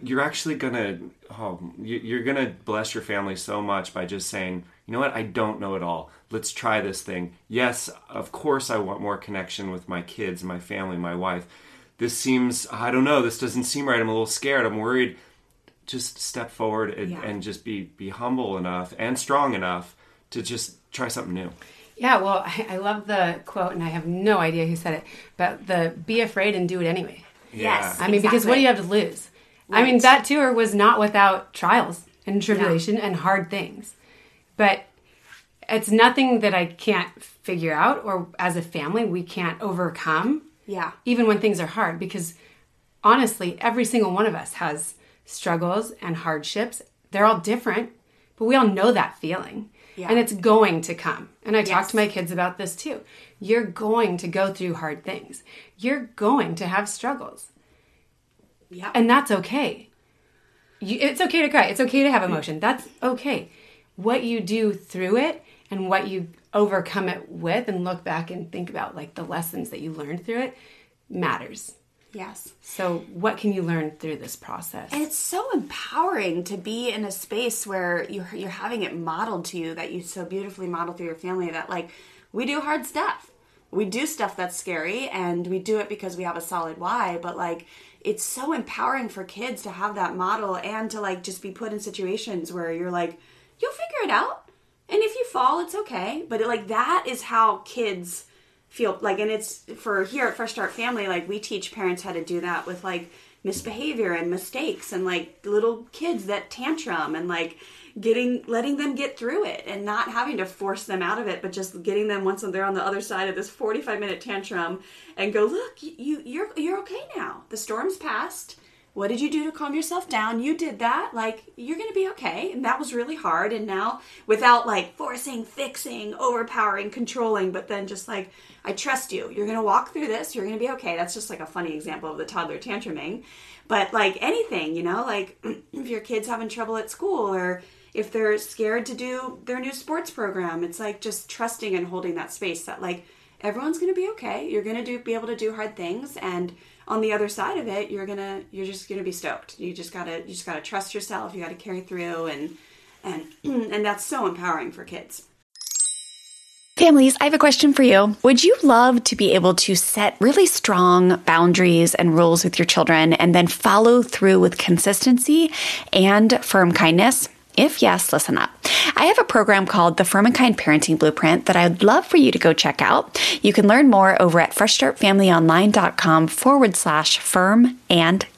you're actually gonna oh, you- you're gonna bless your family so much by just saying you know what? I don't know it all. Let's try this thing. Yes of course i want more connection with my kids my family my wife. This seems i don't know this doesn't seem right. I'm a little scared. I'm worried. Just step forward and, Yeah. and just be be humble enough and strong enough to just try something new. Yeah, well, I, I love the quote, and I have no idea who said it, but the be afraid and do it anyway. Yes. I mean, because what do you have to lose? I mean, that tour was not without trials and tribulation and hard things, but it's nothing that I can't figure out, or as a family, we can't overcome, yeah even when things are hard. Because honestly, every single one of us has struggles and hardships. They're all different, but we all know that feeling. Yeah. And it's going to come. And I talk Yes. to my kids about this too. You're going to go through hard things. You're going to have struggles. yeah And that's okay. You, it's okay to cry. It's okay to have emotion. That's okay. What you do through it and what you overcome it with and look back and think about like the lessons that you learned through it matters. yes So, what can you learn through this process? And it's so empowering to be in a space where you're you're having it modeled to you that you so beautifully model through your family that like we do hard stuff. We do stuff that's scary and we do it because we have a solid why, but like it's so empowering for kids to have that model and to like just be put in situations where you're like you'll figure it out. And if you fall, it's okay. But it, like that is how kids feel like and it's for here at Fresh Start Family like we teach parents how to do that with like misbehavior and mistakes and like little kids that tantrum and like getting letting them get through it and not having to force them out of it but just getting them once they're on the other side of this 45 minute tantrum and go look you you're you're okay now the storm's passed what did you do to calm yourself down? You did that. Like you're gonna be okay. And that was really hard. And now without like forcing fixing overpowering controlling but then just like i trust you. You're gonna walk through this. You're gonna be okay. That's just like a funny example of the toddler tantruming. But like anything you know like if your kid's having trouble at school or if they're scared to do their new sports program it's like just trusting and holding that space that like everyone's going to be okay. You're going to do be able to do hard things. And on the other side of it you're to you're just to be stoked you just got to you just got to trust yourself you got to carry through and and and that's so empowering for kids Families, I have a question for you. Would you love to be able to set really strong boundaries and rules with your children and then follow through with consistency and firm kindness? If yes, listen up. I have a program called the Firm and Kind Parenting Blueprint that I'd love for you to go check out. You can learn more over at freshstartfamilyonline.com forward slash firm and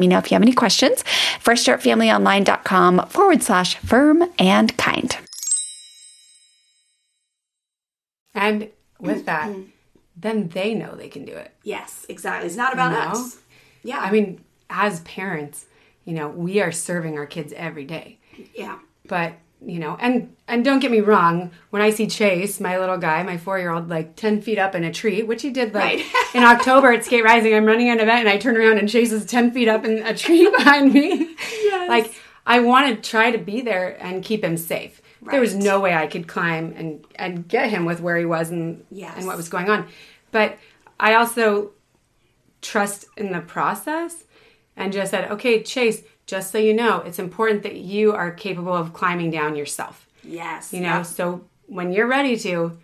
me know if you have any questions. FreshStartFamilyOnline.com forward slash firm and kind. And with that, mm-hmm. then they know they can do it. yes exactly it's not about You know? us yeah I mean, as parents, you know, we are serving our kids every day. yeah But, you know, and and don't get me wrong, when I see Chase, my little guy, my four year old, like ten feet up in a tree, which he did like Right. in October at Skate Rising, I'm running an event and I turn around and Chase is ten feet up in a tree behind me. Yes. Like I want to try to be there and keep him safe. right. There was no way I could climb and and get him with where he was and Yes. and what was going on. But I also trust in the process and just said, okay, Chase, just so you know, it's important that you are capable of climbing down yourself. yes You know, yeah. so when you're ready to,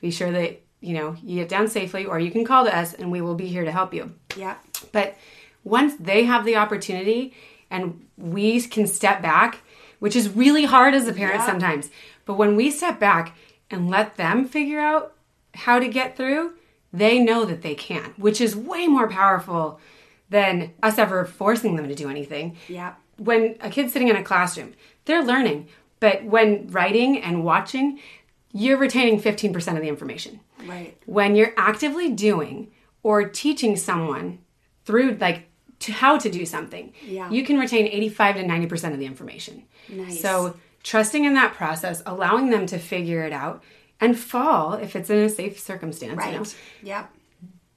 be sure that, you know, you get down safely or you can call to us and we will be here to help you. yeah But once they have the opportunity and we can step back, which is really hard as a parent Yeah. sometimes, but when we step back and let them figure out how to get through, they know that they can, which is way more powerful than us ever forcing them to do anything. yeah. When a kid's sitting in a classroom, they're learning, but when writing and watching, you're retaining 15% of the information. Right. When you're actively doing or teaching someone through like to how to do something Yeah. you can retain 85 to 90% of the information. Nice. so trusting in that process allowing them to figure it out and fall if it's in a safe circumstance you right. Know, yeah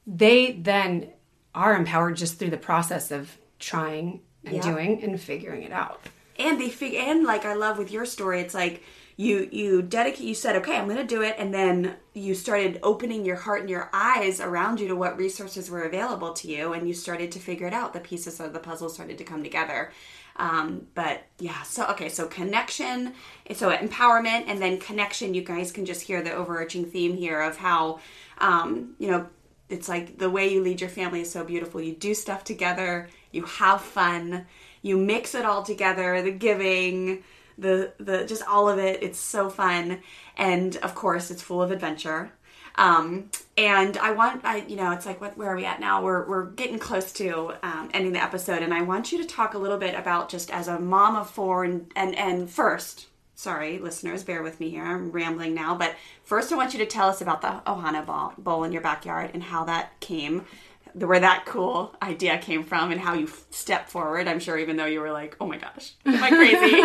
they then are empowered just through the process of trying and Yeah. doing and figuring it out. And they fig and like I love with your story, it's like you you dedicate you said okay i'm going to do it and then you started opening your heart and your eyes around you to what resources were available to you and you started to figure it out. The pieces of the puzzle started to come together. Um, but yeah so okay so connection so empowerment and then connection. You guys can just hear the overarching theme here of how um, you know it's like the way you lead your family is so beautiful you do stuff together you have fun you mix it all together the giving the the just all of it. It's so fun, and of course, it's full of adventure. Um, and I want, I you know, it's like what where are we at now? We're we're getting close to um, ending the episode, and I want you to talk a little bit about just as a mom of four, and and and first. Sorry, listeners, bear with me here. I'm rambling now, but first I want you to tell us about the Ohana bowl, bowl in your backyard and how that came where that cool idea came from and how you stepped forward. I'm sure, even though you were like, "Oh my gosh, am I crazy?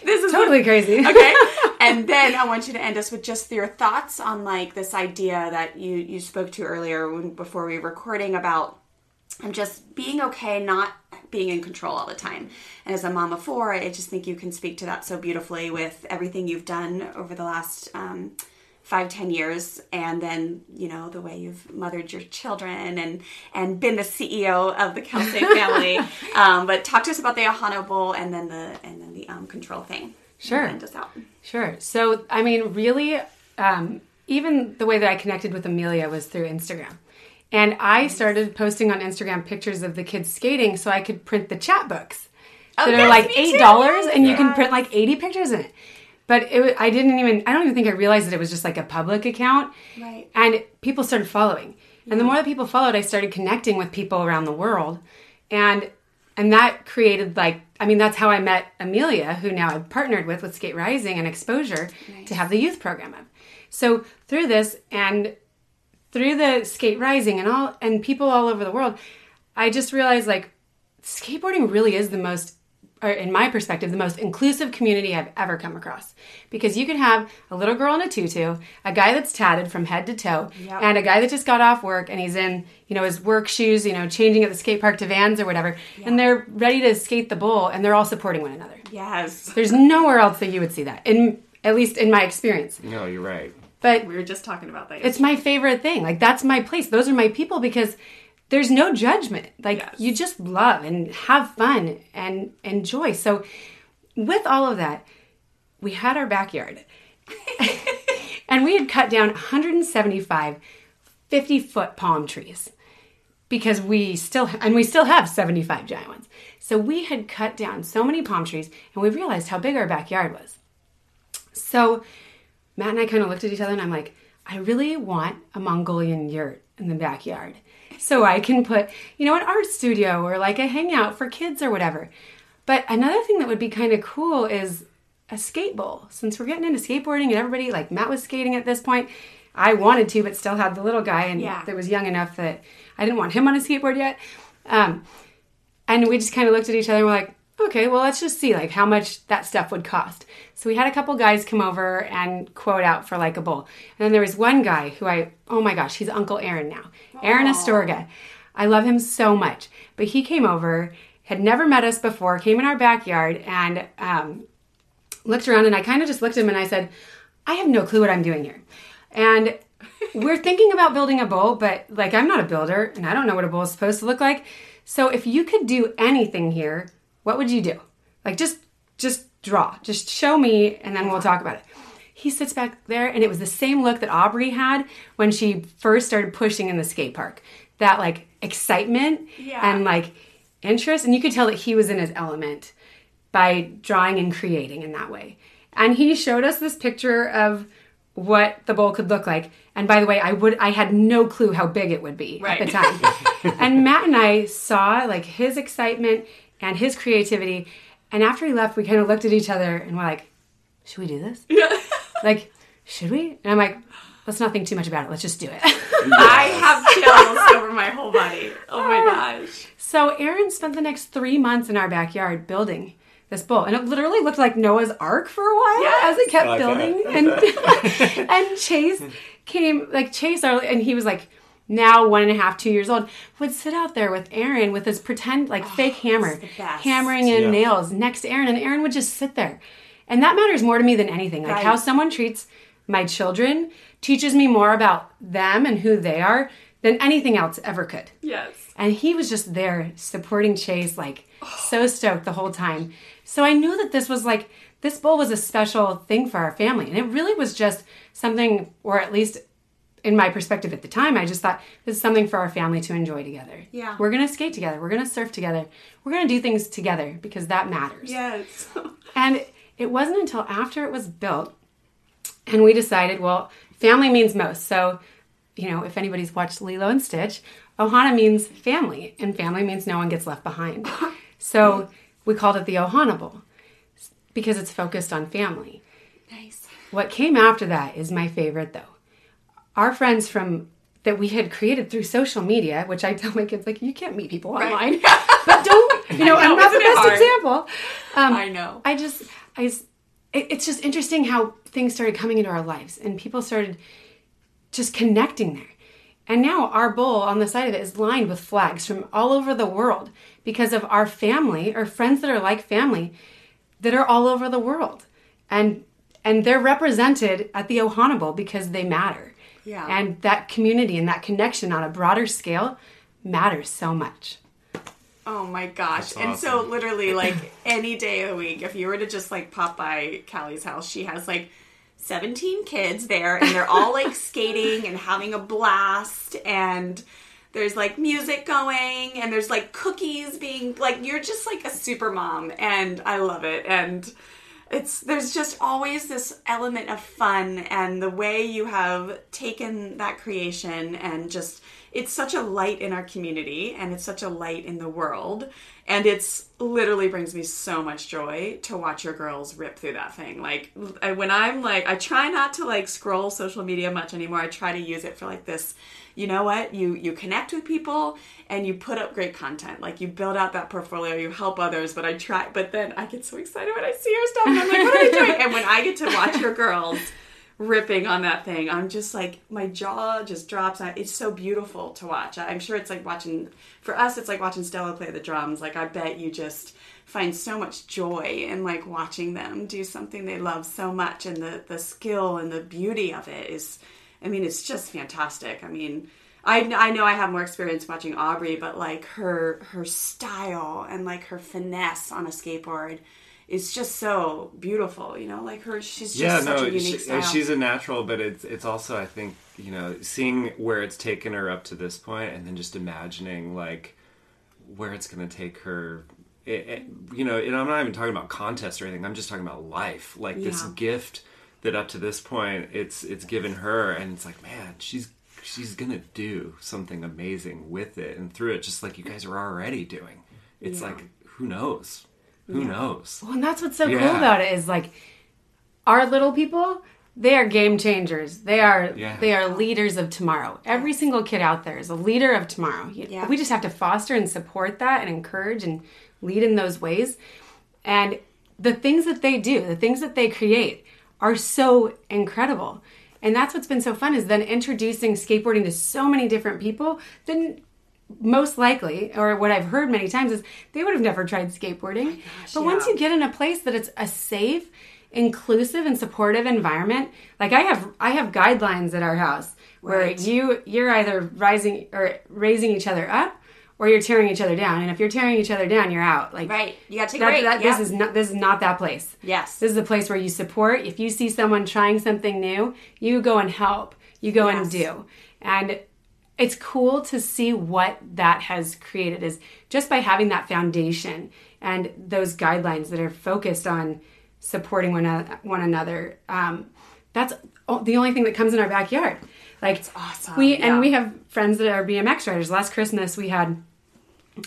this is totally what... crazy." okay, and then I want you to end us with just your thoughts on like this idea that you you spoke to earlier when, before we were recording about I'm just being okay, not being in control all the time. And as a mom of four, I just think you can speak to that so beautifully with everything you've done over the last. Um, five ten years and then you know the way you've mothered your children and and been the ceo of the Kelsay family um, but talk to us about the Ohana bowl and then the and then the um, control thing sure end us out. sure so i mean really um, even the way that i connected with amelia was through instagram and i started posting on instagram pictures of the kids skating so i could print the chat books oh, that are like eight dollars and you can print like 80 pictures in it but it, I didn't even, I don't even think I realized that it was just like a public account. Right. And people started following. Yeah. And the mm-hmm. more that people followed, I started connecting with people around the world. And and that created like I mean that's how I met Amelia, who now I've partnered with with Skate Rising and Exposure nice. to have the youth program of. So through this and through the Skate Rising and all and people all over the world, I just realized like skateboarding really is the most or in my perspective, the most inclusive community I've ever come across. Because you can have a little girl in a tutu, a guy that's tatted from head to toe, yep. and a guy that just got off work and he's in, you know, his work shoes, you know, changing at the skate park to vans or whatever, yep. and they're ready to skate the bowl and they're all supporting one another. Yes. There's nowhere else that you would see that. In at least in my experience. No, you're right. But we were just talking about that. Yesterday. It's my favorite thing. Like that's my place. Those are my people because there's no judgment. Like yes. you just love and have fun and enjoy. So with all of that, we had our backyard. and we had cut down 175 50 foot palm trees because we still and we still have 75 giant ones. So we had cut down so many palm trees and we realized how big our backyard was. So Matt and I kind of looked at each other and I'm like, I really want a Mongolian yurt in the backyard so I can put, you know, an art studio or like a hangout for kids or whatever. But another thing that would be kind of cool is a skate bowl. Since we're getting into skateboarding and everybody, like Matt was skating at this point, I wanted to, but still had the little guy and yeah. that was young enough that I didn't want him on a skateboard yet. Um, and we just kind of looked at each other and we're like, okay, well, let's just see like how much that stuff would cost. So we had a couple guys come over and quote out for like a bowl. And then there was one guy who I, oh my gosh, he's Uncle Aaron now. Aww. Aaron Astorga. I love him so much. But he came over, had never met us before, came in our backyard and um, looked around and I kind of just looked at him and I said, I have no clue what I'm doing here. And we're thinking about building a bowl, but like I'm not a builder and I don't know what a bowl is supposed to look like. So if you could do anything here, what would you do? Like just just draw. Just show me and then we'll talk about it. He sits back there and it was the same look that Aubrey had when she first started pushing in the skate park. That like excitement yeah. and like interest and you could tell that he was in his element by drawing and creating in that way. And he showed us this picture of what the bowl could look like. And by the way, I would I had no clue how big it would be right. at the time. and Matt and I saw like his excitement and his creativity. And after he left, we kind of looked at each other and we're like, should we do this? Yeah. like, should we? And I'm like, let's not think too much about it. Let's just do it. I have chills over my whole body. Oh my ah. gosh. So Aaron spent the next three months in our backyard building this bowl, and it literally looked like Noah's Ark for a while yes. as it kept building. and and Chase came, like Chase, and he was like, now one and a half, two years old, would sit out there with Aaron with his pretend like fake hammer, hammering in Yeah. nails next to Aaron, and Aaron would just sit there. And that matters more to me than anything. Like Right. how someone treats my children teaches me more about them and who they are than anything else ever could. Yes. And he was just there supporting Chase, like so stoked the whole time. So I knew that this was like, this bowl was a special thing for our family. And it really was just something, or at least in my perspective at the time, I just thought this is something for our family to enjoy together. Yeah. We're going to skate together. We're going to surf together. We're going to do things together because that matters. Yes. And it wasn't until after it was built and we decided, well, family means most. So, you know, if anybody's watched Lilo and Stitch, Ohana means family, and family means no one gets left behind. So we called it the Ohana Bowl because it's focused on family. nice. What came after that is my favorite, though. Our friends from that we had created through social media, which I tell my kids, like, you can't meet people online, but don't, you know, know, I'm not the best example. Um, I know. I just, I, it- it's just interesting how things started coming into our lives and people started just connecting there. And now our bowl on the side of it is lined with flags from all over the world because of our family or friends that are like family that are all over the world. And and they're represented at the Ohana Bowl because they matter. Yeah. And that community and that connection on a broader scale matters so much. Oh my gosh. That's And so literally like any day of the week, if you were to just like pop by Calli's house, she has like 17 kids there and they're all like skating and having a blast and there's like music going and there's like cookies being like you're just like a super mom and I love it and it's there's just always this element of fun and the way you have taken that creation and just it's such a light in our community and it's such a light in the world. And it's literally brings me so much joy to watch your girls rip through that thing. Like I- when i'm like i try not to like scroll social media much anymore. I try to use it for like this you know what? You you connect with people and you put up great content. Like you build out that portfolio you help others but i try but then i get so excited when i see your stuff. And i'm like what are we doing? And when i get to watch your girls ripping on that thing i'm just like my jaw just drops. It's so beautiful to watch. I'm sure it's like watching for us it's like watching stella play the drums. Like i bet you just find so much joy in like watching them do something they love so much. And the the skill and the beauty of it is I mean, it's just fantastic. I mean, I, I know I have more experience watching Aubrey, but like her her style and like her finesse on a skateboard is just so beautiful. You know, like her she's just yeah, such no, a unique she, style. she's a natural, but it's it's also I think you know seeing where it's taken her up to this point, and then just imagining like where it's going to take her. It, it- you know, and I'm not even talking about contests or anything. I'm just talking about life, like this gift that up to this point it's it's given her, and it's like, man, she's she's gonna do something amazing with it and through it, just like you guys are already doing. It's like, who knows? Who knows? Well, and that's what's so cool about it is like our little people, they are game changers. They are Yeah. they are leaders of tomorrow. Every single kid out there is a leader of tomorrow. Yeah. We just have to foster and support that and encourage and lead in those ways. And the things that they do, the things that they create are so incredible. And that's what's been so fun is then introducing skateboarding to so many different people. Then most likely, or what I've heard many times is they would have never tried skateboarding. Oh but once you get in a place that it's a safe, inclusive, and supportive environment, like I have, I have guidelines at our house where Right. you you're either rising or raising each other up, or you're tearing each other down. And if you're tearing each other down, you're out. Like right. You gotta take a that, that- this is not this is not that place. Yes. This is a place where you support. If you see someone trying something new, you go and help. You go and do. And it's cool to see what that has created is just by having that foundation and those guidelines that are focused on supporting one, one another. Um, that's the only thing that comes in our backyard. Like it's awesome, We yeah. and we have friends that are BMX riders. Last Christmas we had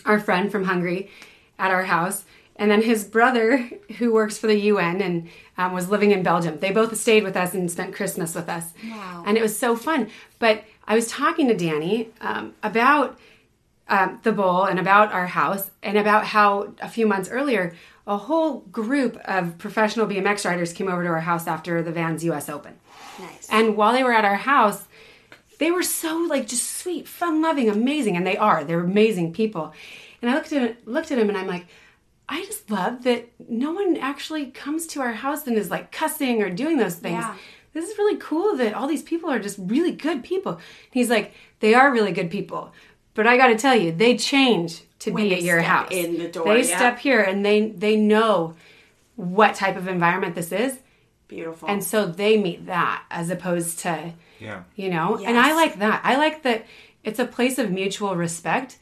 our friend from Hungary at our house. And then his brother, who works for the UN and um, was living in Belgium, they both stayed with us and spent Christmas with us. Wow. And it was so fun. But I was talking to Danny um, about um, the bowl and about our house and about how a few months earlier, a whole group of professional BMX riders came over to our house after the Vans US Open. nice. And while they were at our house, they were so like just sweet, fun loving, amazing, and they are. They're amazing people. And I looked at looked at him and I'm like, I just love that no one actually comes to our house and is like cussing or doing those things. Yeah. This is really cool that all these people are just really good people. And he's like, they are really good people. But I got to tell you, they change to When be at your step house. in the door, They yeah. step here and they they know what type of environment this is. Beautiful. And so they meet that as opposed to Yeah. you know and i like that i like that it's a place of mutual respect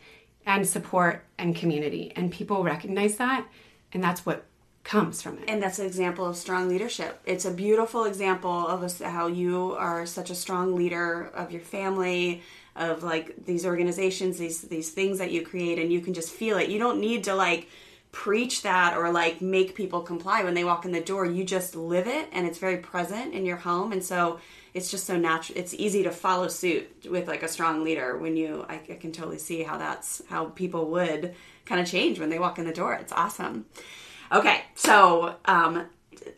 and support and community and people recognize that and that's what comes from it and that's an example of strong leadership. It's a beautiful example of how you are such a strong leader of your family, of like these organizations, these these things that you create, and you can just feel it. You don't need to like preach that or like make people comply when they walk in the door. You just live it, and it's very present in your home, and so it's just so natural. It's easy to follow suit with like a strong leader when you. I, I can totally see how that's how people would kind of change when they walk in the door. It's awesome. Okay, so um,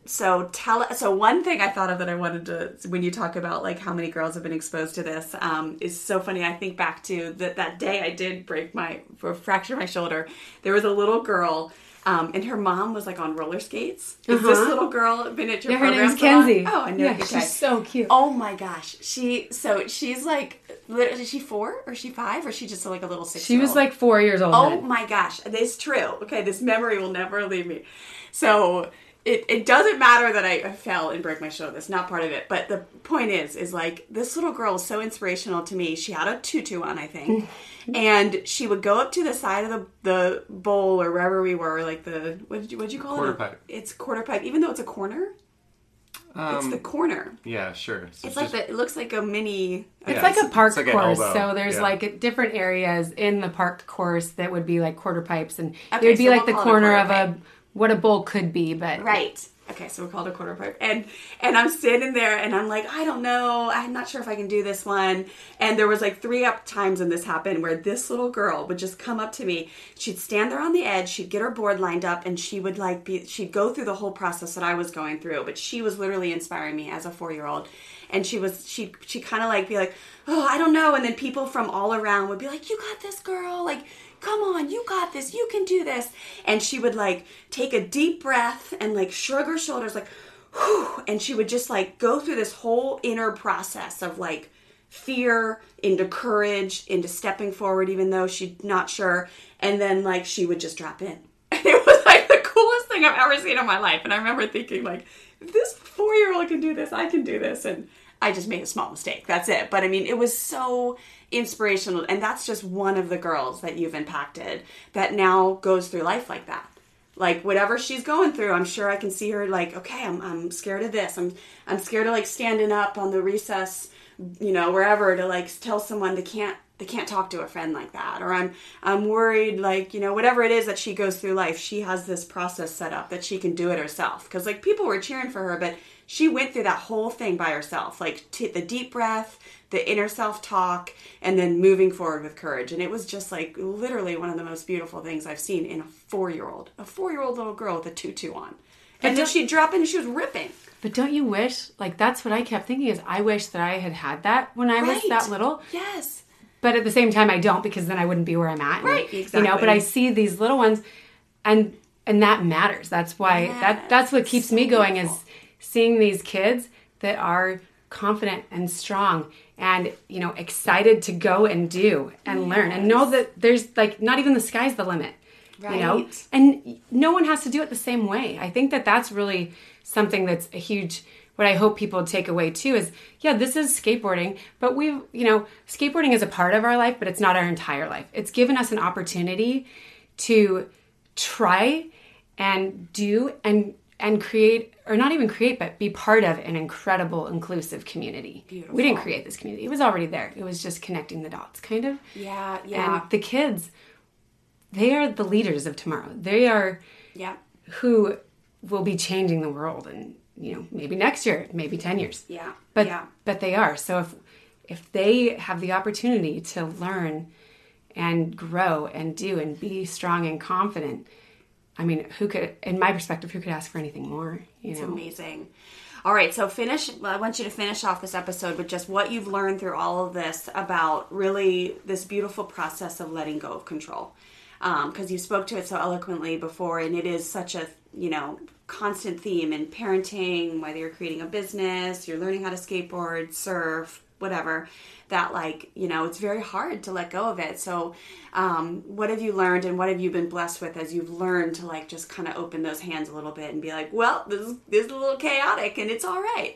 so tell so one thing I thought of that I wanted to when you talk about like how many girls have been exposed to this um, is so funny. I think back to that that day I did break my fracture my shoulder. There was a little girl. Um, and her mom was like on roller skates. Is this Uh-huh. little girl been at your yeah her name's kenzie Oh, I know. yeah okay. she's so cute Oh my gosh, she so she's like, literally, is she four or is she five or is she just like a little six? she was like four years old Oh then. my gosh, this is true. Okay, this memory will never leave me. So it, it doesn't matter that I, I fell and broke my shoulder. That's not part of it. But the point is, is like this little girl was so inspirational to me. She had a tutu on, I think. and she would go up to the side of the, the bowl or wherever we were, like the what did you what'd you call Quarter it? pipe. It's quarter pipe, even though it's a corner. it's the um, corner. Yeah, sure. So It's like just- the, it looks like a mini. It's Yeah, like a park like course, so there's Yeah. like different areas in the park course that would be like quarter pipes, and Okay, it would be so like we'll the call a corner quarter of a what a bowl could be, but Right. Okay, so we're called a quarter pipe. And and I'm standing there and I'm like, I don't know. I'm not sure if I can do this one. And there was like three up times when this happened where this little girl would just come up to me. She'd stand there on the edge, she'd get her board lined up and she would like be she'd go through the whole process that I was going through, but she was literally inspiring me as a 4-year-old. And she was she she kind of like be like, "Oh, I don't know." And then people from all around would be like, "You got this, girl." Like come on, you got this, you can do this. And she would like take a deep breath and like shrug her shoulders, like, whew, and she would just like go through this whole inner process of like fear into courage into stepping forward, even though she's not sure. And then like she would just drop in. And it was like the coolest thing I've ever seen in my life. And I remember thinking, like, this four year old can do this, I can do this. And I just made a small mistake. That's it. But I mean, it was so inspirational. And that's just one of the girls that you've impacted that now goes through life like that. Like whatever she's going through, I'm sure I can see her like, okay, I'm, I'm scared of this. I'm I'm scared of like standing up on the recess, you know, wherever to like tell someone they can't they can't talk to a friend like that or i'm i'm worried like you know whatever it is that she goes through life she has this process set up that she can do it herself because like people were cheering for her but she went through that whole thing by herself like t- the deep breath the inner self talk and then moving forward with courage and it was just like literally one of the most beautiful things i've seen in a four year old a four year old little girl with a tutu on and then she'd drop in and she was ripping But don't you wish, like, that's what I kept thinking is I wish that I had had that when I was that little. yes But at the same time, I don't because then I wouldn't be where I'm at. And, Right, You know, but. I see these little ones and and that matters. That's why that that's what keeps me going is seeing these kids that are confident and strong and you know excited to go and do and learn and know that there's like not even the sky's the limit you know? And no one has to do it the same way. I think that that's really something that's a huge what i hope people take away too is yeah this is skateboarding but we've you know skateboarding is a part of our life but it's not our entire life. It's given us an opportunity to try and do and and create or not even create but be part of an incredible inclusive community. We didn't create this community. It was already there. It was just connecting the dots kind of. Yeah yeah. and the kids they are the leaders of tomorrow. They are yeah. who will be changing the world and you know maybe next year maybe 10 years. Yeah but yeah. but they are. So if if they have the opportunity to learn and grow and do and be strong and confident i mean who could in my perspective who could ask for anything more you It's know amazing. All right, so finish. I want you to finish off this episode with just what you've learned through all of this about really this beautiful process of letting go of control. Um, because you spoke to it so eloquently before, and it is such a you know constant theme in parenting. Whether you're creating a business, you're learning how to skateboard, surf, whatever that like you know it's very hard to let go of it. So um, what have you learned and what have you been blessed with as you've learned to like just kind of open those hands a little bit and be like well this is, this is a little chaotic and it's all right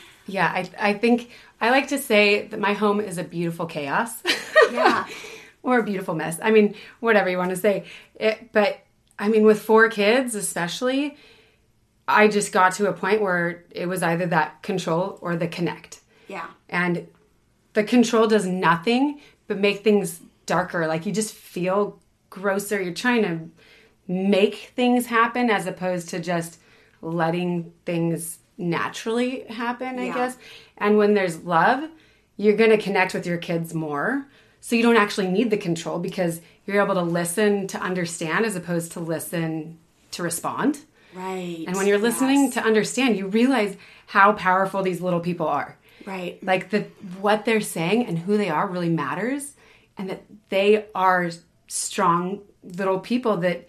yeah I, I think i like to say that my home is a beautiful chaos. Yeah. Or a beautiful mess. I mean whatever you want to say. It, but i mean with four kids especially i just got to a point where it was either that control or the connect. Yeah. And the control does nothing but make things darker. Like you just feel grosser. You're trying to make things happen as opposed to just letting things naturally happen, I Yeah. guess. And when there's love, you're going to connect with your kids more. So you don't actually need the control because you're able to listen to understand as opposed to listen to respond. right And when you're listening Yes. to understand, you realize how powerful these little people are right. Like the what they're saying and who they are really matters and that they are strong little people that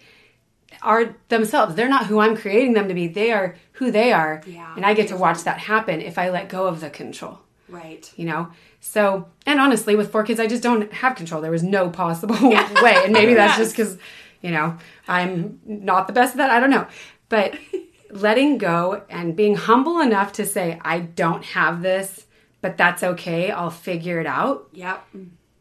are themselves. They're not who i'm creating them to be. They are who they are. Yeah, and i get to watch that happen if i let go of the control. Right. You know? So and honestly with four kids i just don't have control. There was no possible way. And maybe that's just because you know i'm not the best at that. I don't know. But letting go and being humble enough to say i don't have this but that's okay i'll figure it out yep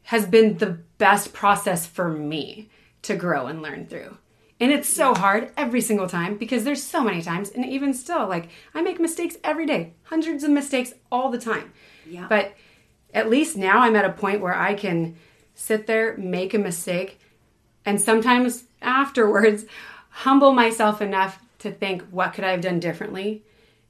has been the best process for me to grow and learn through. And it's so hard every single time because there's so many times, and even still, like I make mistakes every day, hundreds of mistakes all the time. Yeah. But at least now I'm at a point where I can sit there, make a mistake, and sometimes afterwards humble myself enough to think, what could I have done differently?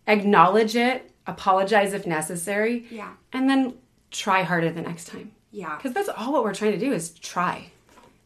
Acknowledge it, apologize if necessary, Yeah. and then try harder the next time. Yeah. Because that's all what we're trying to do is try,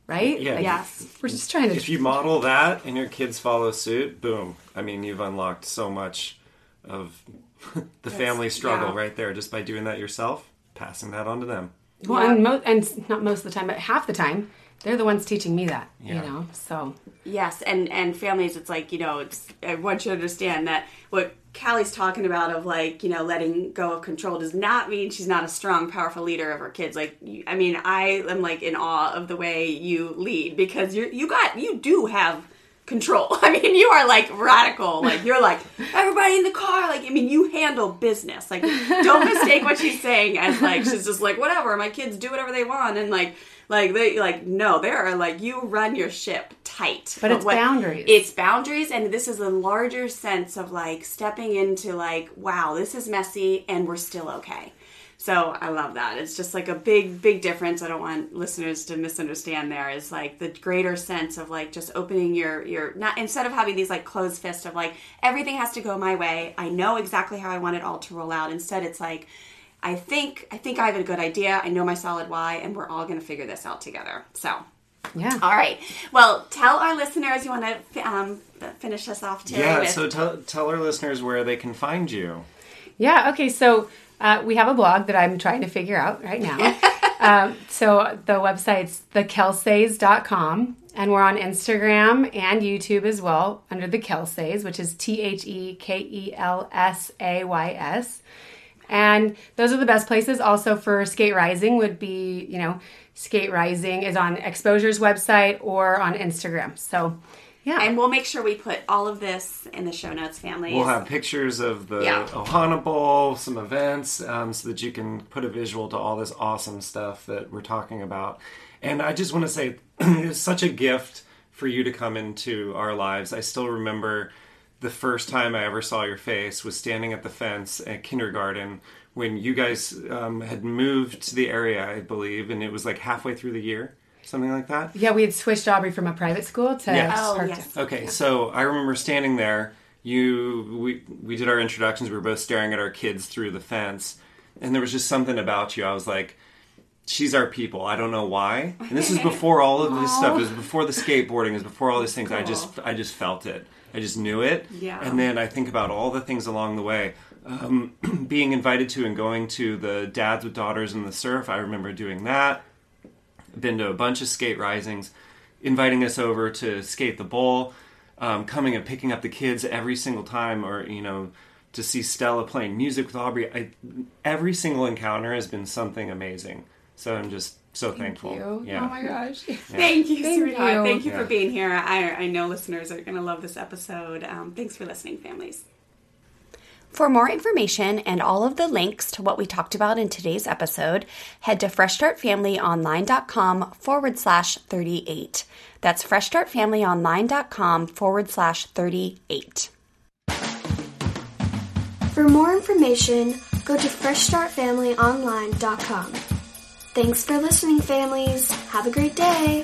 right? Yeah. Yes. We're just trying to. If you model that and your kids follow suit, boom. I mean, you've unlocked so much of the family struggle yeah. right there just by doing that yourself, passing that on to them. well, and, mo- and not most of the time, but half the time, they're the ones teaching me that. Yeah. You know, so Yes, and and families, it's like you know, it's I want you to understand that what Calli's talking about of like you know letting go of control does not mean she's not a strong, powerful leader of her kids. Like, I mean, I am like in awe of the way you lead because you you got you do have control. I mean, you are like radical. Like you're like everybody in the car. Like I mean, you handle business. Like don't mistake what she's saying as like she's just like whatever. My kids do whatever they want and like. Like they like no, they are like you run your ship tight. But it's boundaries. It's boundaries, and this is a larger sense of like stepping into like, wow, this is messy, and we're still okay. So I love that. It's just like a big, big difference. I don't want listeners to misunderstand. There is like the greater sense of like just opening your your not instead of having these like closed fists of like everything has to go my way. I know exactly how I want it all to roll out. Instead, it's like. I think I think I have a good idea. I know my solid why, and we're all going to figure this out together. So, yeah. all right. Well, tell our listeners you want to um, finish us off too. Yeah, with- so tell, tell our listeners where they can find you. Yeah. Okay. So uh, we have a blog that I'm trying to figure out right now. um, so the website's thekelsays.com. And we're on Instagram and YouTube as well under the Kelsays, which is T H E K E L S A Y S. And those are the best places. Also for Skate Rising would be, you know, Skate Rising is on Exposure's website or on Instagram. So, yeah. and we'll make sure we put all of this in the show notes, family. We'll have pictures of the Yeah. Ohana Bowl, some events, um, so that you can put a visual to all this awesome stuff that we're talking about. And I just want to say, it's such a gift for you to come into our lives. I still remember the first time I ever saw your face was standing at the fence at kindergarten when you guys um, had moved to the area, I believe, and it was like halfway through the year, something like that. yeah, we had switched Aubrey from a private school to Yes. Oh, yes. Okay, so I remember standing there. You, we, we did our introductions. We were both staring at our kids through the fence, and there was just something about you. I was like, "She's our people." I don't know why. And this is before all of this stuff. It was before the skateboarding. It was before all these things. I just, I just felt it, I just knew it. Yeah. And then I think about all the things along the way. Um, being invited to and going to the Dads with Daughters in the Surf, I remember doing that. Been to a bunch of skate risings, inviting us over to skate the bowl, um, coming and picking up the kids every single time, or you know, to see Stella playing music with Aubrey. I, every single encounter has been something amazing. So I'm just so thankful. You. Yeah. Oh my gosh. Thank you, Thank sweetheart. you. Thank you Yeah. for being here. I, I know listeners are going to love this episode. Um, thanks for listening, families. For more information and all of the links to what we talked about in today's episode, head to freshstartfamilyonline.com forward slash 38. That's freshstartfamilyonline.com forward slash 38. For more information, go to freshstartfamilyonline.com. Thanks for listening, families. Have a great day.